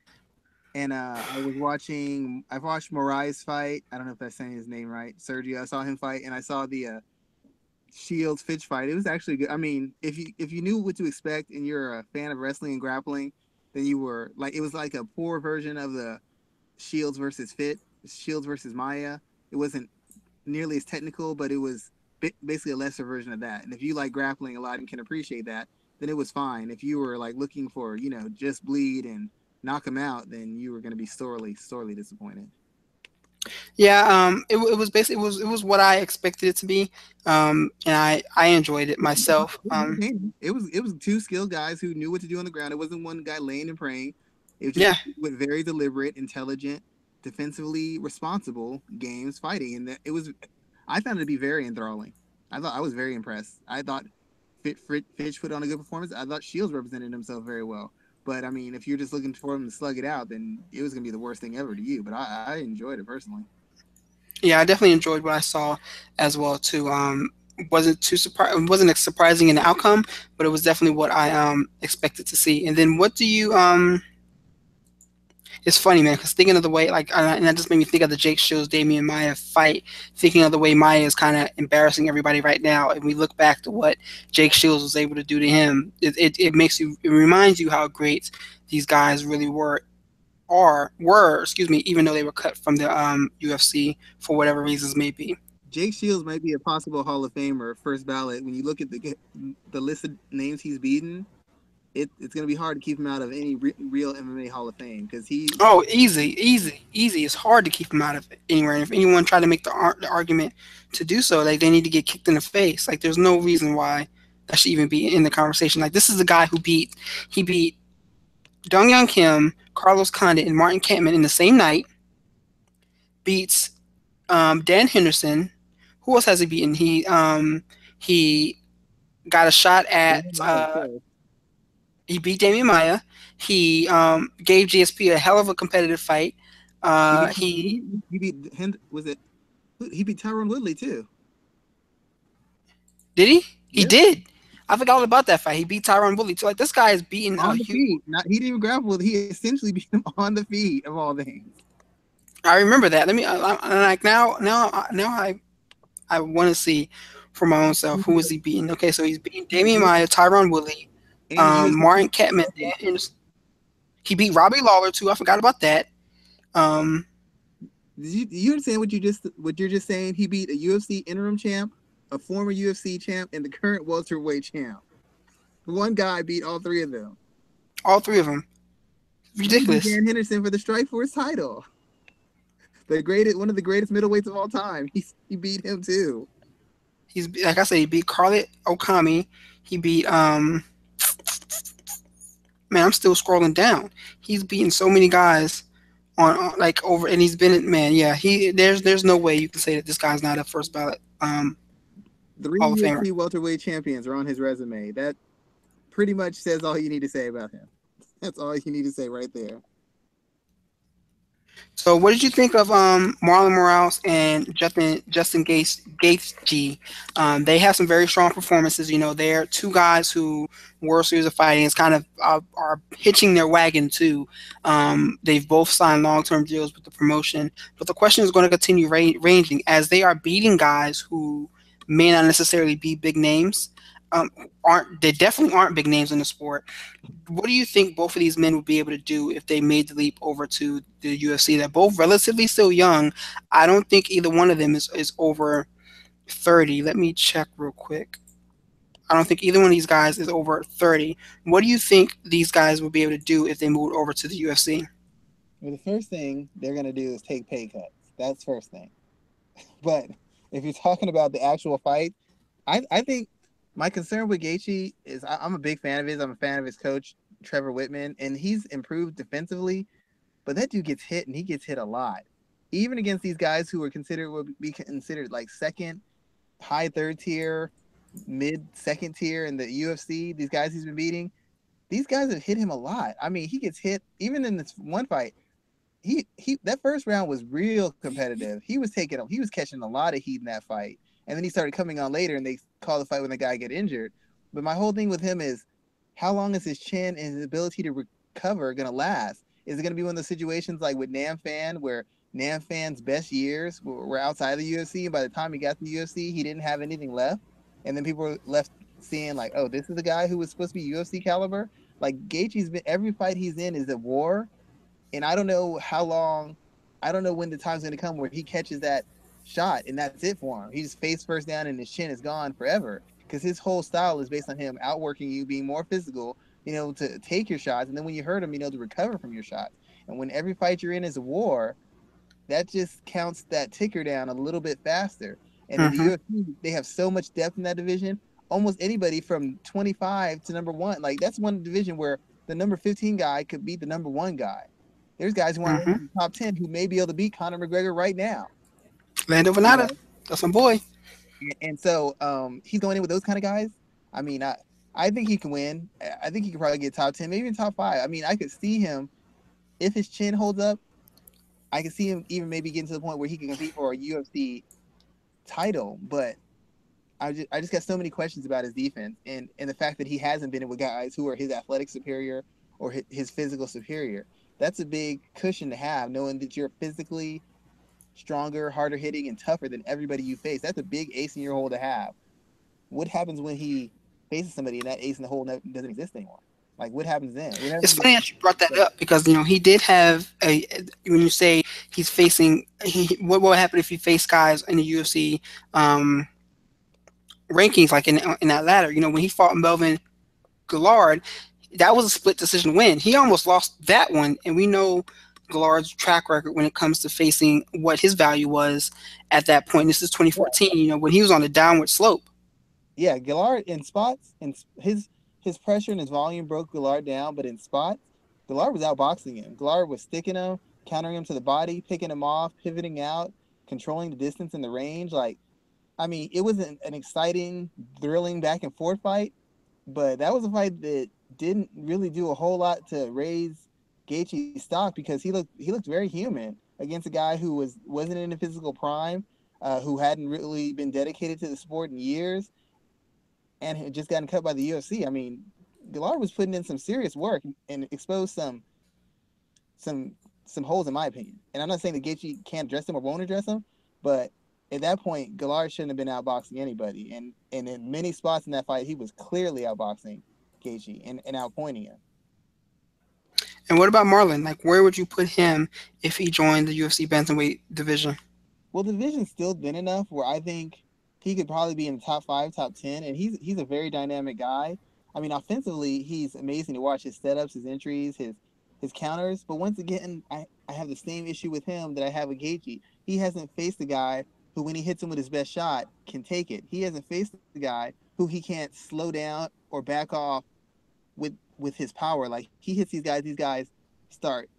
and uh, I was watching. I've watched Moraes fight. I don't know if that's saying his name right. Sergio. I saw him fight, and I saw the uh, Shields Fitch fight. It was actually good. I mean, if you if you knew what to expect and you're a fan of wrestling and grappling, then you were like it was like a poor version of the Shields versus Fit, Shields versus Maia. It wasn't nearly as technical, but it was basically a lesser version of that. And if you like grappling a lot and can appreciate that, then it was fine. If you were like looking for, you know, just bleed and knock them out, then you were going to be sorely, sorely disappointed. Yeah, um, it, it was basically it was it was what I expected it to be, um, and I I enjoyed it myself. <laughs> Um, it was it was two skilled guys who knew what to do on the ground. It wasn't one guy laying and praying. It was yeah, with very deliberate, intelligent, defensively responsible games fighting, and it was I found it to be very enthralling. I thought I was very impressed. I thought Fitch put on a good performance. I thought Shields represented himself very well. But I mean, if you're just looking for him to slug it out, then it was gonna be the worst thing ever to you. But I, I enjoyed it personally. Yeah, I definitely enjoyed what I saw as well too. Um, wasn't too surprised. wasn't as surprising in the outcome, but it was definitely what I um expected to see. And then, what do you um? It's funny, man, because thinking of the way, like, and that just made me think of the Jake Shields, Demian Maia fight. Thinking of the way Maya is kind of embarrassing everybody right now, and we look back to what Jake Shields was able to do to him. It, it, it makes you, it reminds you how great these guys really were are were excuse me even though they were cut from the um, UFC for whatever reasons may be. Jake Shields might be a possible Hall of Famer first ballot. When you look at the the list of names he's beaten, it, it's going to be hard to keep him out of any re- real MMA Hall of Fame because he. Oh, easy, easy, easy. It's hard to keep him out of it anywhere. And if anyone tried to make the, ar- the argument to do so, like they need to get kicked in the face. Like there's no reason why that should even be in the conversation. Like this is the guy who beat he beat Dong Hyun Kim, Carlos Condit, and Martin Kampmann in the same night. Beats um, Dan Henderson. Who else has he beaten? He um, he got a shot at. Uh, he beat Demian Maia. He um, gave GSP a hell of a competitive fight. Uh, he, he, he beat was it he beat Tyron Woodley too. Did he? He yeah. did. I forgot all about that fight. He beat Tyron Woodley too. Like this guy is beating on the huge... feet. Not, he didn't even grapple. He essentially <laughs> beat him on the feet of all things. I remember that. Let me I, I, like now. Now, now I, I want to see for my own self who is he beating. Okay, so he's beating Demian Maia, Tyron Woodley, um, Martin Kampmann, He beat Robbie Lawler too. I forgot about that. Um, you, you understand what you just what you're just saying? He beat a UFC interim champ, a former UFC champ, and the current welterweight champ. One guy beat all three of them. all three of them. Ridiculous. Dan Henderson for the Strikeforce title. The greatest, one of the greatest middleweights of all time. He he beat him too. He's like I said, he beat Carlet Okami. He beat um. Man, I'm still scrolling down. He's beaten so many guys on, on like over, and he's been man. Yeah, he there's there's no way you can say that this guy's not a first ballot. Um, Three Hall of Famer. UFC welterweight champions are on his resume. That pretty much says all you need to say about him. <laughs> That's all you need to say right there. So, what did you think of um, Marlon Moraes and Justin Justin Gates Gaethje? Um, they have some very strong performances. You know, they're two guys who World Series of Fighting is kind of uh, are hitching their wagon too. Um, they've both signed long term deals with the promotion, but the question is going to continue ra- ranging as they are beating guys who may not necessarily be big names. Um, aren't they definitely aren't big names in the sport? What do you think both of these men would be able to do if they made the leap over to the UFC? They're both relatively still young. I don't think either one of them is, is over 30. Let me check real quick. I don't think either one of these guys is over 30. What do you think these guys would be able to do if they moved over to the UFC? Well, the first thing they're gonna do is take pay cuts. That's first thing. <laughs> But if you're talking about the actual fight, I, I think my concern with Gaethje is I, I'm a big fan of his. I'm a fan of his coach Trevor Wittman, and he's improved defensively. But that dude gets hit, and he gets hit a lot. Even against these guys who are considered would be considered like second, high third tier, mid second tier in the UFC. These guys he's been beating, these guys have hit him a lot. I mean, he gets hit even in this one fight. He he that first round was real competitive. He was taking he was catching a lot of heat in that fight. And then he started coming on later and they call the fight when the guy get injured. But my whole thing with him is how long is his chin and his ability to recover gonna last? Is it gonna be one of those situations like with Nam Phan where Nam Phan's best years were, outside the UFC and by the time he got to the UFC he didn't have anything left? And then people were left seeing like, oh, this is the guy who was supposed to be UFC caliber. Like Gaethje's been every fight he's in is a war, and I don't know how long, I don't know when the time's gonna come where he catches that shot and that's it for him. He just face first down and his chin is gone forever because his whole style is based on him outworking you, being more physical, you know, to take your shots, and then when you hurt him, you know, to recover from your shots. And when every fight you're in is a war, that just counts that ticker down a little bit faster. And in the mm-hmm. UFC, they have so much depth in that division. Almost anybody from 25 to number one, like that's one division where the number 15 guy could beat the number one guy. There's guys who are mm-hmm. in the top 10 who may be able to beat Conor McGregor right now. Lando Vannata, that's my boy. And- And so um, he's going in with those kind of guys. I mean, I I think he can win. I- think he could probably get top ten, maybe even top five. I mean, I could see him if his chin holds up. I could see him even maybe getting to the point where he can compete for a UFC title. But I just I just got so many questions about his defense and and the fact that he hasn't been in with guys who are his athletic superior or his, his physical superior. That's a big cushion to have, knowing that you're physically stronger, harder hitting, and tougher than everybody you face. That's a big ace in your hole to have. What happens when he faces somebody and that ace in the hole doesn't exist anymore? Like, what happens then? What happens It's funny that you brought that up because you know he did have a when you say he's facing he, what what would happen if he faced guys in the UFC um, rankings like in in that ladder you know when he fought Melvin Guillard that was a split decision win he almost lost that one and we know Guillard's track record when it comes to facing what his value was at that point this is 2014 you know when he was on a downward slope yeah, Guillard in spots and his his pressure and his volume broke Guillard down, but in spots, Guillard was outboxing him. Guillard was sticking him, countering him to the body, picking him off, pivoting out, controlling the distance and the range. Like, I mean, it was an, an exciting, thrilling back and forth fight, but that was a fight that didn't really do a whole lot to raise Gaethje's stock because he looked he looked very human against a guy who was wasn't in a physical prime, uh, who hadn't really been dedicated to the sport in years and had just gotten cut by the UFC. I mean, Guillard was putting in some serious work and exposed some some some holes in my opinion. And I'm not saying that Gaethje can't address them or won't address them, but at that point, Guillard shouldn't have been outboxing anybody. And and in many spots in that fight, he was clearly outboxing Gaethje and, and outpointing him. And what about Marlon? Like, where would you put him if he joined the UFC bantamweight division? Well, the division's still thin enough where I think he could probably be in the top five, top ten, and he's he's a very dynamic guy. I mean, offensively, he's amazing to watch. His setups, his entries, his his counters. But once again, I, I have the same issue with him that I have with Gaethje. He hasn't faced a guy who, when he hits him with his best shot, can take it. He hasn't faced the guy who he can't slow down or back off with with his power. Like he hits these guys, these guys start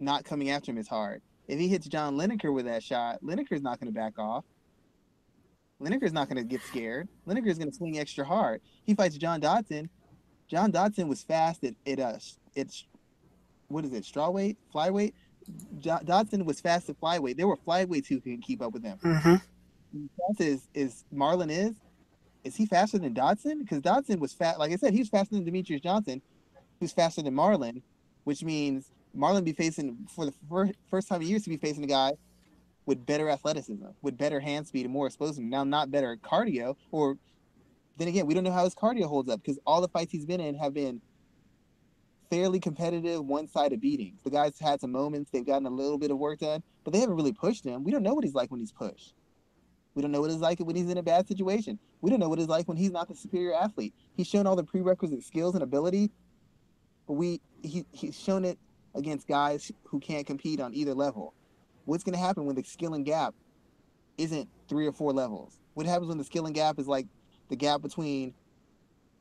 not coming after him as hard. If he hits John Lineker with that shot, Lineker's not going to back off. Lineker's not going to get scared. Lineker's going to swing extra hard. He fights John Dodson. John Dodson was fast at it. Uh, it's what is it? straw Strawweight, flyweight. Jo- Dodson was fast at flyweight. There were flyweights who can keep up with him. Mm-hmm. Fast is is Marlon is is he faster than Dodson? Because Dodson was fast. Like I said, he was faster than Demetrious Johnson, who's faster than Marlon, which means Marlon be facing for the first, first time in years to be facing a guy with better athleticism, with better hand speed and more explosive. Now, not better cardio, or then again, we don't know how his cardio holds up because all the fights he's been in have been fairly competitive, one-sided beatings. The guys had some moments; they've gotten a little bit of work done, but they haven't really pushed him. We don't know what he's like when he's pushed. We don't know what it's like when he's in a bad situation. We don't know what it's like when he's not the superior athlete. He's shown all the prerequisite skills and ability, we he, he's shown it against guys who can't compete on either level. What's going to happen when the skill and gap isn't three or four levels? What happens when the skill and gap is like the gap between,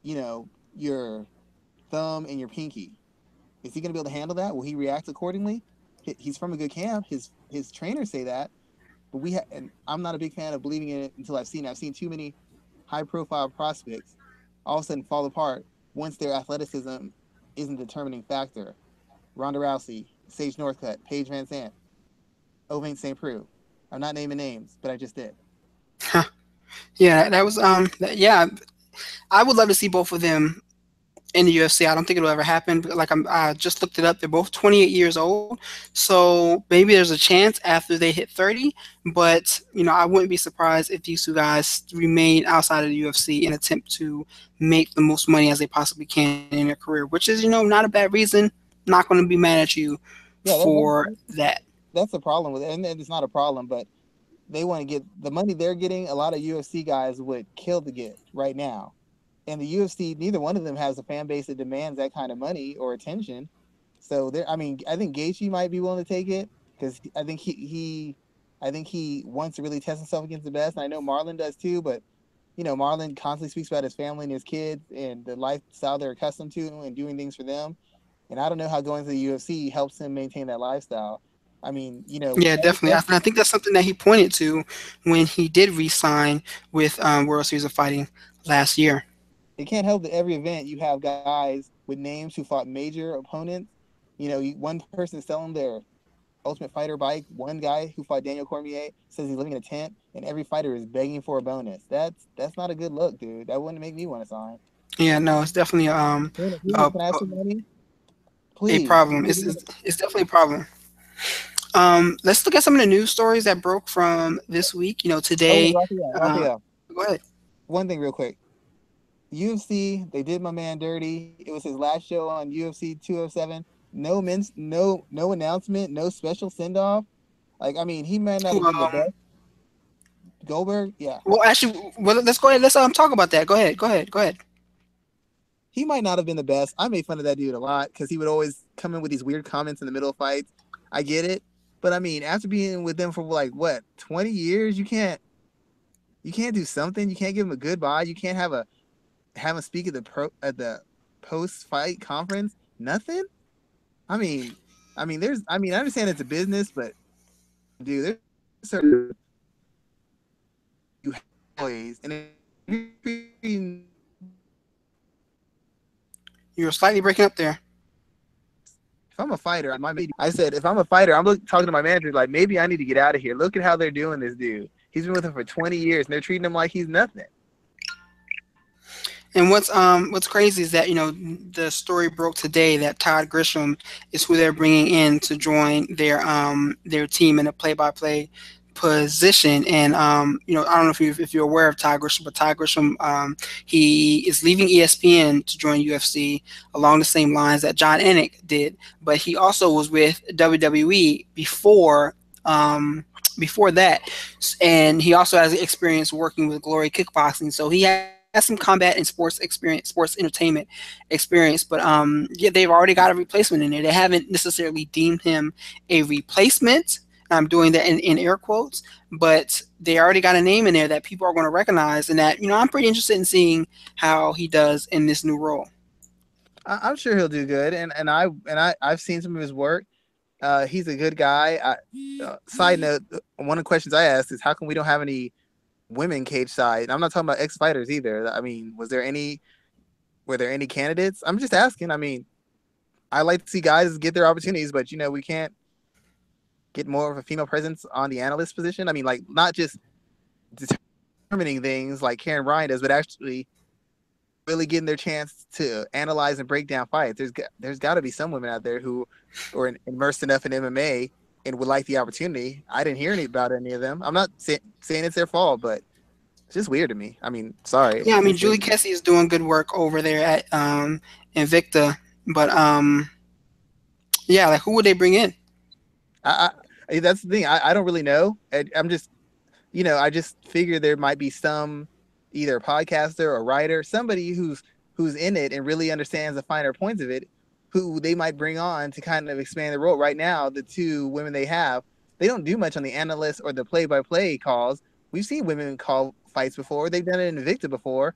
you know, your thumb and your pinky? Is he going to be able to handle that? Will he react accordingly? He's from a good camp. His his trainers say that, but we ha- and I'm not a big fan of believing in it until I've seen it. I've seen too many high profile prospects all of a sudden fall apart once their athleticism isn't determining factor. Ronda Rousey, Sage Northcutt, Paige VanZant, Ovince St. Preux. I'm not naming names, but I just did. Huh. Yeah, that was um yeah. I would love to see both of them in the UFC. I don't think it'll ever happen. Like I'm, I just looked it up. They're both 28 years old, so maybe there's a chance after they hit 30. But you know, I wouldn't be surprised if these two guys remain outside of the UFC and attempt to make the most money as they possibly can in their career, which is you know not a bad reason. Not going to be mad at you yeah, for that's, that. That's the problem with it, and it's not a problem, but they want to get the money they're getting. A lot of UFC guys would kill to get right now and the UFC, neither one of them has a fan base that demands that kind of money or attention. So there, I mean, I think Gaethje might be willing to take it because I think he, he, I think he wants to really test himself against the best. And I know Marlon does too, but you know, Marlon constantly speaks about his family and his kids and the lifestyle they're accustomed to and doing things for them. And I don't know how going to the UFC helps him maintain that lifestyle. I mean, you know. Yeah, definitely. I, I think that's something that he pointed to when he did re-sign with um, World Series of Fighting last year it can't help that every event you have guys with names who fought major opponents. You know, one person selling their Ultimate Fighter bike. One guy who fought Daniel Cormier says he's living in a tent, and every fighter is begging for a bonus. That's that's not a good look, dude. That wouldn't make me want to sign. Yeah, no, it's definitely um uh, Please. a problem. It's, it's, it's definitely a problem. Um, let's look at some of the news stories that broke from this week. You know, today. Oh, uh, go ahead. One thing, real quick. UFC, they did my man dirty. It was his last show on UFC 207. No men, no no announcement, no special send off. Like I mean, he might not have been the best. Goldberg, yeah. Well, actually, well, let's go ahead. Let's um talk about that. Go ahead. Go ahead. Go ahead. He might not have been the best. I made fun of that dude a lot because he would always come in with these weird comments in the middle of fights. I get it, but I mean, after being with them for like what twenty years, you can't, you can't do something. You can't give him a goodbye. You can't have a have him speak at the pro at the post fight conference? Nothing. I mean, I mean, there's, I mean, I understand it's a business, but dude, there's certain you employees and you're slightly breaking up there. If I'm a fighter, I might. Be, I said, if I'm a fighter, I'm look, talking to my manager like maybe I need to get out of here. Look at how they're doing this dude. He's been with them for 20 years, and they're treating him like he's nothing. And what's um what's crazy is that you know the story broke today that Todd Grisham is who they're bringing in to join their um their team in a play-by-play position. And um, you know, I don't know if you if you're aware of Todd Grisham, but Todd Grisham, um, he is leaving ESPN to join UFC along the same lines that Jon Anik did. But he also was with WWE before um, before that, and he also has experience working with Glory Kickboxing. So he has some combat and sports experience, sports entertainment experience, but um, yeah, they've already got a replacement in there. They haven't necessarily deemed him a replacement, I'm doing that in, in air quotes, but they already got a name in there that people are going to recognize, and that you know I'm pretty interested in seeing how he does in this new role. I'm sure he'll do good, and and I and I I've seen some of his work. Uh, he's a good guy. I, uh, side note: one of the questions I asked is how come we don't have any women cage side? I'm not talking about ex fighters either. I mean, was there any? Were there any candidates? I'm just asking. I mean, I like to see guys get their opportunities, but you know we can't get more of a female presence on the analyst position? I mean, like not just determining things like Karyn Bryant does, but actually really getting their chance to analyze and break down fights. There's there's got to be some women out there who are immersed enough in MMA and would like the opportunity. I didn't hear any about any of them. I'm not say, saying it's their fault, but it's just weird to me. I mean, sorry. Yeah, I mean, Julie Kedzie is doing good work over there at um, Invicta, but um, yeah, like who would they bring in? I, I that's the thing. I, I don't really know. I, I'm just, you know, I just figure there might be some either podcaster or writer, somebody who's who's in it and really understands the finer points of it, who they might bring on to kind of expand the role. Right now, the two women they have, they don't do much on the analyst or the play-by-play calls. We've seen women call fights before. They've done it in Invicta before.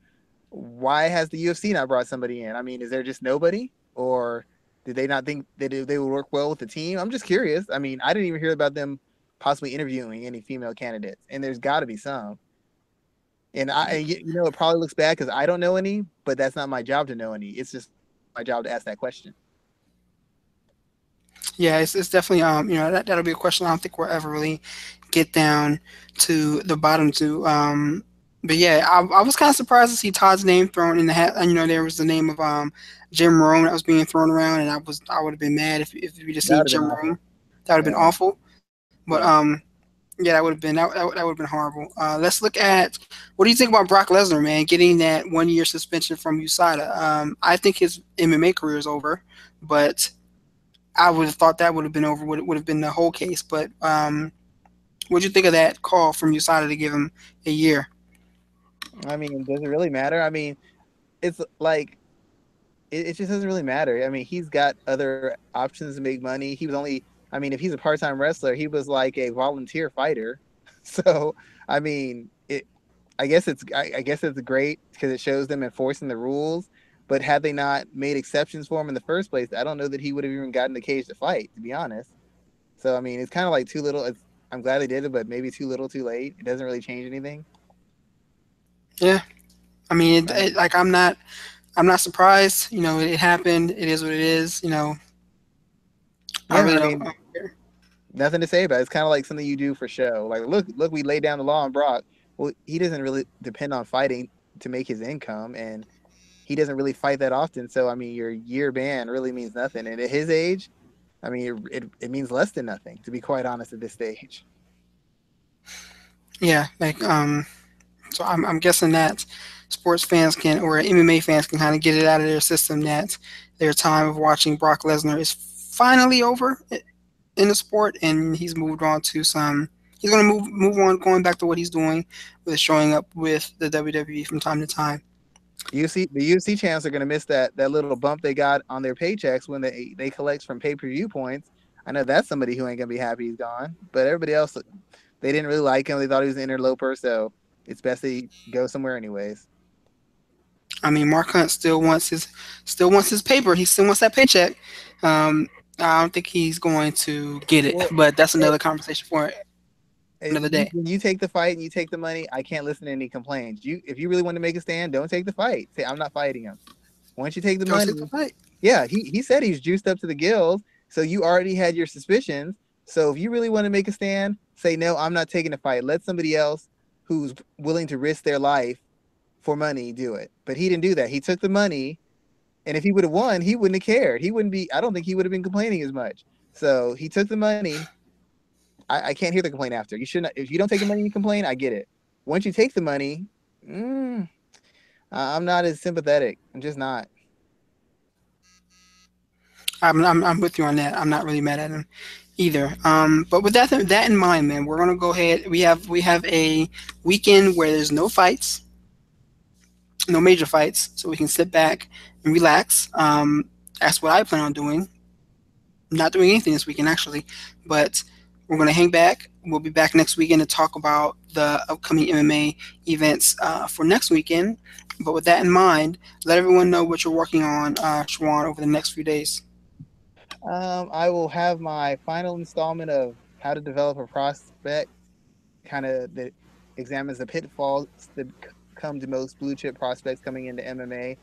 Why has the UFC not brought somebody in? I mean, is there just nobody, or did they not think that they would work well with the team? I'm just curious. I mean, I didn't even hear about them possibly interviewing any female candidates, and there's got to be some. And I, you know, it probably looks bad because I don't know any, but that's not my job to know any. It's just my job to ask that question. Yeah, it's, it's definitely um you know that that'll be a question I don't think we'll ever really get down to the bottom to um but yeah I, I was kind of surprised to see Todd's name thrown in the hat and you know there was the name of um Jim Rome that was being thrown around, and I was I would have been mad if if we just seen Jim Rome. That would have been awful. But um, yeah, that would have been that, that, would have been horrible. Uh, let's look at what do you think about Brock Lesnar, man, getting that one year suspension from USADA? Um, I think his MMA career is over, but I would have thought that would have been over. Would would have been the whole case. But um, what do you think of that call from USADA to give him a year? I mean, does it really matter? I mean, it's like it, it, just doesn't really matter. I mean, he's got other options to make money. He was only, I mean, if he's a part-time wrestler, he was like a volunteer fighter. <laughs> So, I mean, it. I guess it's, I, I guess it's great because it shows them enforcing the rules. But had they not made exceptions for him in the first place, I don't know that he would have even gotten the cage to fight. To be honest. So, I mean, it's kind of like too little. I'm glad they did it, but maybe too little, too late. It doesn't really change anything. Yeah, I mean, it, it, like I'm not. I'm not surprised. You know, it, happened. It is what it is. You know, yeah, I really I mean, don't Nothing to say about it. It's kind of like something you do for show. Like, look, look, we laid down the law on Brock. Well, he doesn't really depend on fighting to make his income, and he doesn't really fight that often. So, I mean, your year ban really means nothing. And at his age, I mean, it, it, means less than nothing, to be quite honest, at this stage. Yeah, like, um, so I'm, I'm guessing that sports fans can or MMA fans can kind of get it out of their system that their time of watching Brock Lesnar is finally over in the sport, and he's moved on to some. He's to move move on, going back to what he's doing with showing up with the WWE from time to time. UFC the UC champs are going to miss that that little bump they got on their paychecks when they they collect from pay per view points. I know that's somebody who ain't gonna be happy he's gone, but everybody else they didn't really like him. They thought he was an interloper, so it's best he go somewhere anyways. I mean, Mark Hunt still wants his still wants his paper. He still wants that paycheck. Um, I don't think he's going to get it, but that's another conversation for another day. When you take the fight and you take the money, I can't listen to any complaints. You, if you really want to make a stand, don't take the fight. Say, I'm not fighting him. Once you take the don't money, the yeah, he he said he's juiced up to the gills. So you already had your suspicions. So if you really want to make a stand, say no, I'm not taking the fight. Let somebody else who's willing to risk their life for money do it. But he didn't do that. He took the money, and if he would have won, he wouldn't have cared. He wouldn't be. I don't think he would have been complaining as much. So he took the money. I, I can't hear the complaint after. You shouldn't. If you don't take the money, you complain. I get it. Once you take the money, mm, I'm not as sympathetic. I'm just not. I'm, I'm, I'm with you on that. I'm not really mad at him either. Um, but with that that in mind, man, we're gonna go ahead. We have we have a weekend where there's no fights, no major fights, so we can sit back and relax. Um, that's what I plan on doing. not doing anything this weekend actually, but we're gonna hang back. We'll be back next weekend to talk about the upcoming MMA events uh, for next weekend. But with that in mind, let everyone know what you're working on, uh, Schwan, over the next few days. Um, I will have my final installment of how to develop a prospect, kind of that examines the pitfalls that come to most blue chip prospects coming into MMA.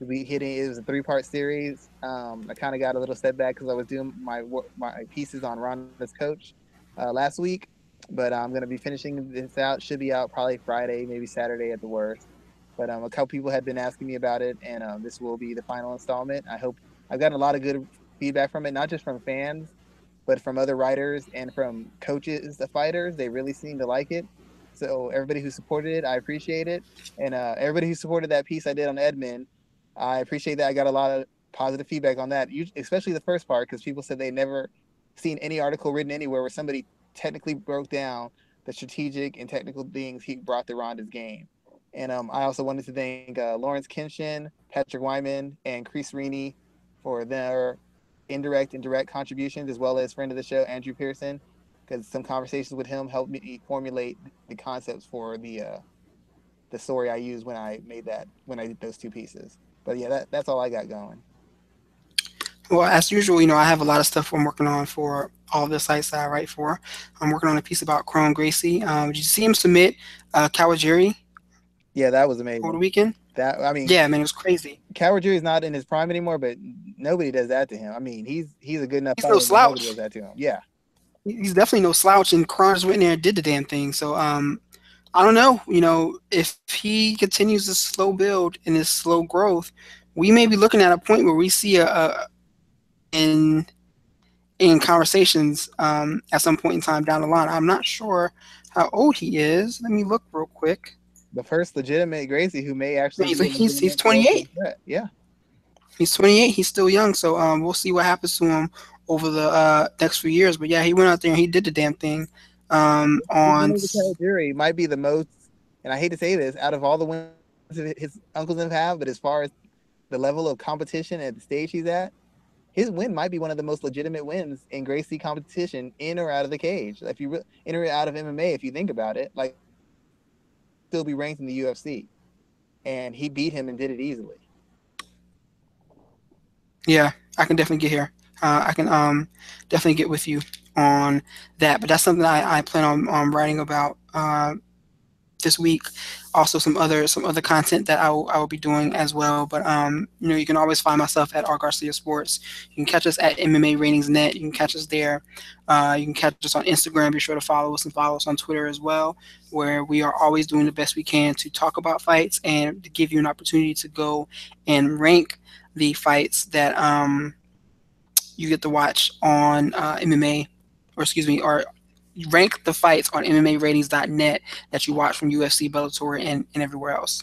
We hitting it was a three part series. Um, I kind of got a little setback because I was doing my my pieces on Ronda's coach uh, last week, but I'm gonna be finishing this out. Should be out probably Friday, maybe Saturday at the worst. But um, a couple people had been asking me about it, and um, this will be the final installment. I hope I've gotten a lot of good feedback from it, not just from fans, but from other writers and from coaches the fighters. They really seem to like it. So everybody who supported it, I appreciate it, and uh, everybody who supported that piece I did on Edmond, I appreciate that. I got a lot of positive feedback on that, especially the first part, because people said they never seen any article written anywhere where somebody technically broke down the strategic and technical things he brought to Ronda's game. And um, I also wanted to thank uh, Lawrence Kenshin, Patrick Wyman, and Chris Rini for their indirect and direct contributions, as well as friend of the show Andrew Pearson, because some conversations with him helped me formulate the concepts for the uh, the story I used when I made that when I did those two pieces. But yeah, that, that's all I got going. Well, as usual, you know, I have a lot of stuff I'm working on for all the sites that I write for. I'm working on a piece about Kron Gracie. Um, did you see him submit uh, Kawajiri? Yeah, that was amazing. Over the weekend? That I mean, yeah, man, it was crazy. Kawajiri is not in his prime anymore, but nobody does that to him. I mean, he's he's a good enough. He's no slouch. Does that to him. Yeah, he's definitely no slouch. And Kron's went in there and did the damn thing. So um, I don't know. You know, if he continues this slow build and this slow growth, we may be looking at a point where we see a, a in in conversations um, at some point in time down the line. I'm not sure how old he is. Let me look real quick the first legitimate Gracie who may actually. He's he's, he's 28. Yeah. He's 28. He's still young, so um, we'll see what happens to him over the uh, next few years. But yeah, he went out there and he did the damn thing. Um, on jury might be the most, and I hate to say this, out of all the wins his uncles have had, but as far as the level of competition at the stage he's at, his win might be one of the most legitimate wins in Gracie competition in or out of the cage. If you re- in out of MMA, if you think about it, like still be ranked in the UFC. And he beat him and did it easily. Yeah, I can definitely get here. Uh, I can um, definitely get with you on that. But that's something I, I plan on, on writing about uh, this week. Also, some other some other content that I will, I will be doing as well. But um, you know, you can always find myself at R Garcia Sports. You can catch us at MMA Ratings Net. You can catch us there. Uh, you can catch us on Instagram. Be sure to follow us and follow us on Twitter as well, where we are always doing the best we can to talk about fights and to give you an opportunity to go and rank the fights that um, you get to watch on uh, MMA, or excuse me, or rank the fights on MMAratings.net that you watch from UFC, Bellator, and, and everywhere else.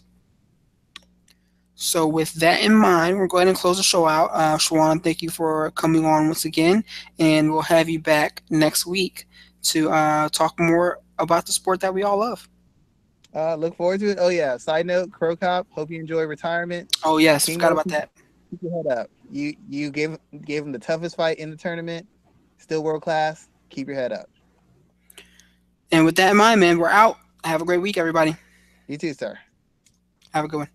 So with that in mind, we're going to close the show out. Uh, Schwan, thank you for coming on once again, and we'll have you back next week to uh, talk more about the sport that we all love. Uh, look forward to it. Oh yeah. Side note, Cro Cop. Hope you enjoy retirement. Oh yes, King forgot about that. Keep your head up. You you gave gave him the toughest fight in the tournament. Still world class. Keep your head up. And with that in mind, man, we're out. Have a great week, everybody. You too, sir. Have a good one.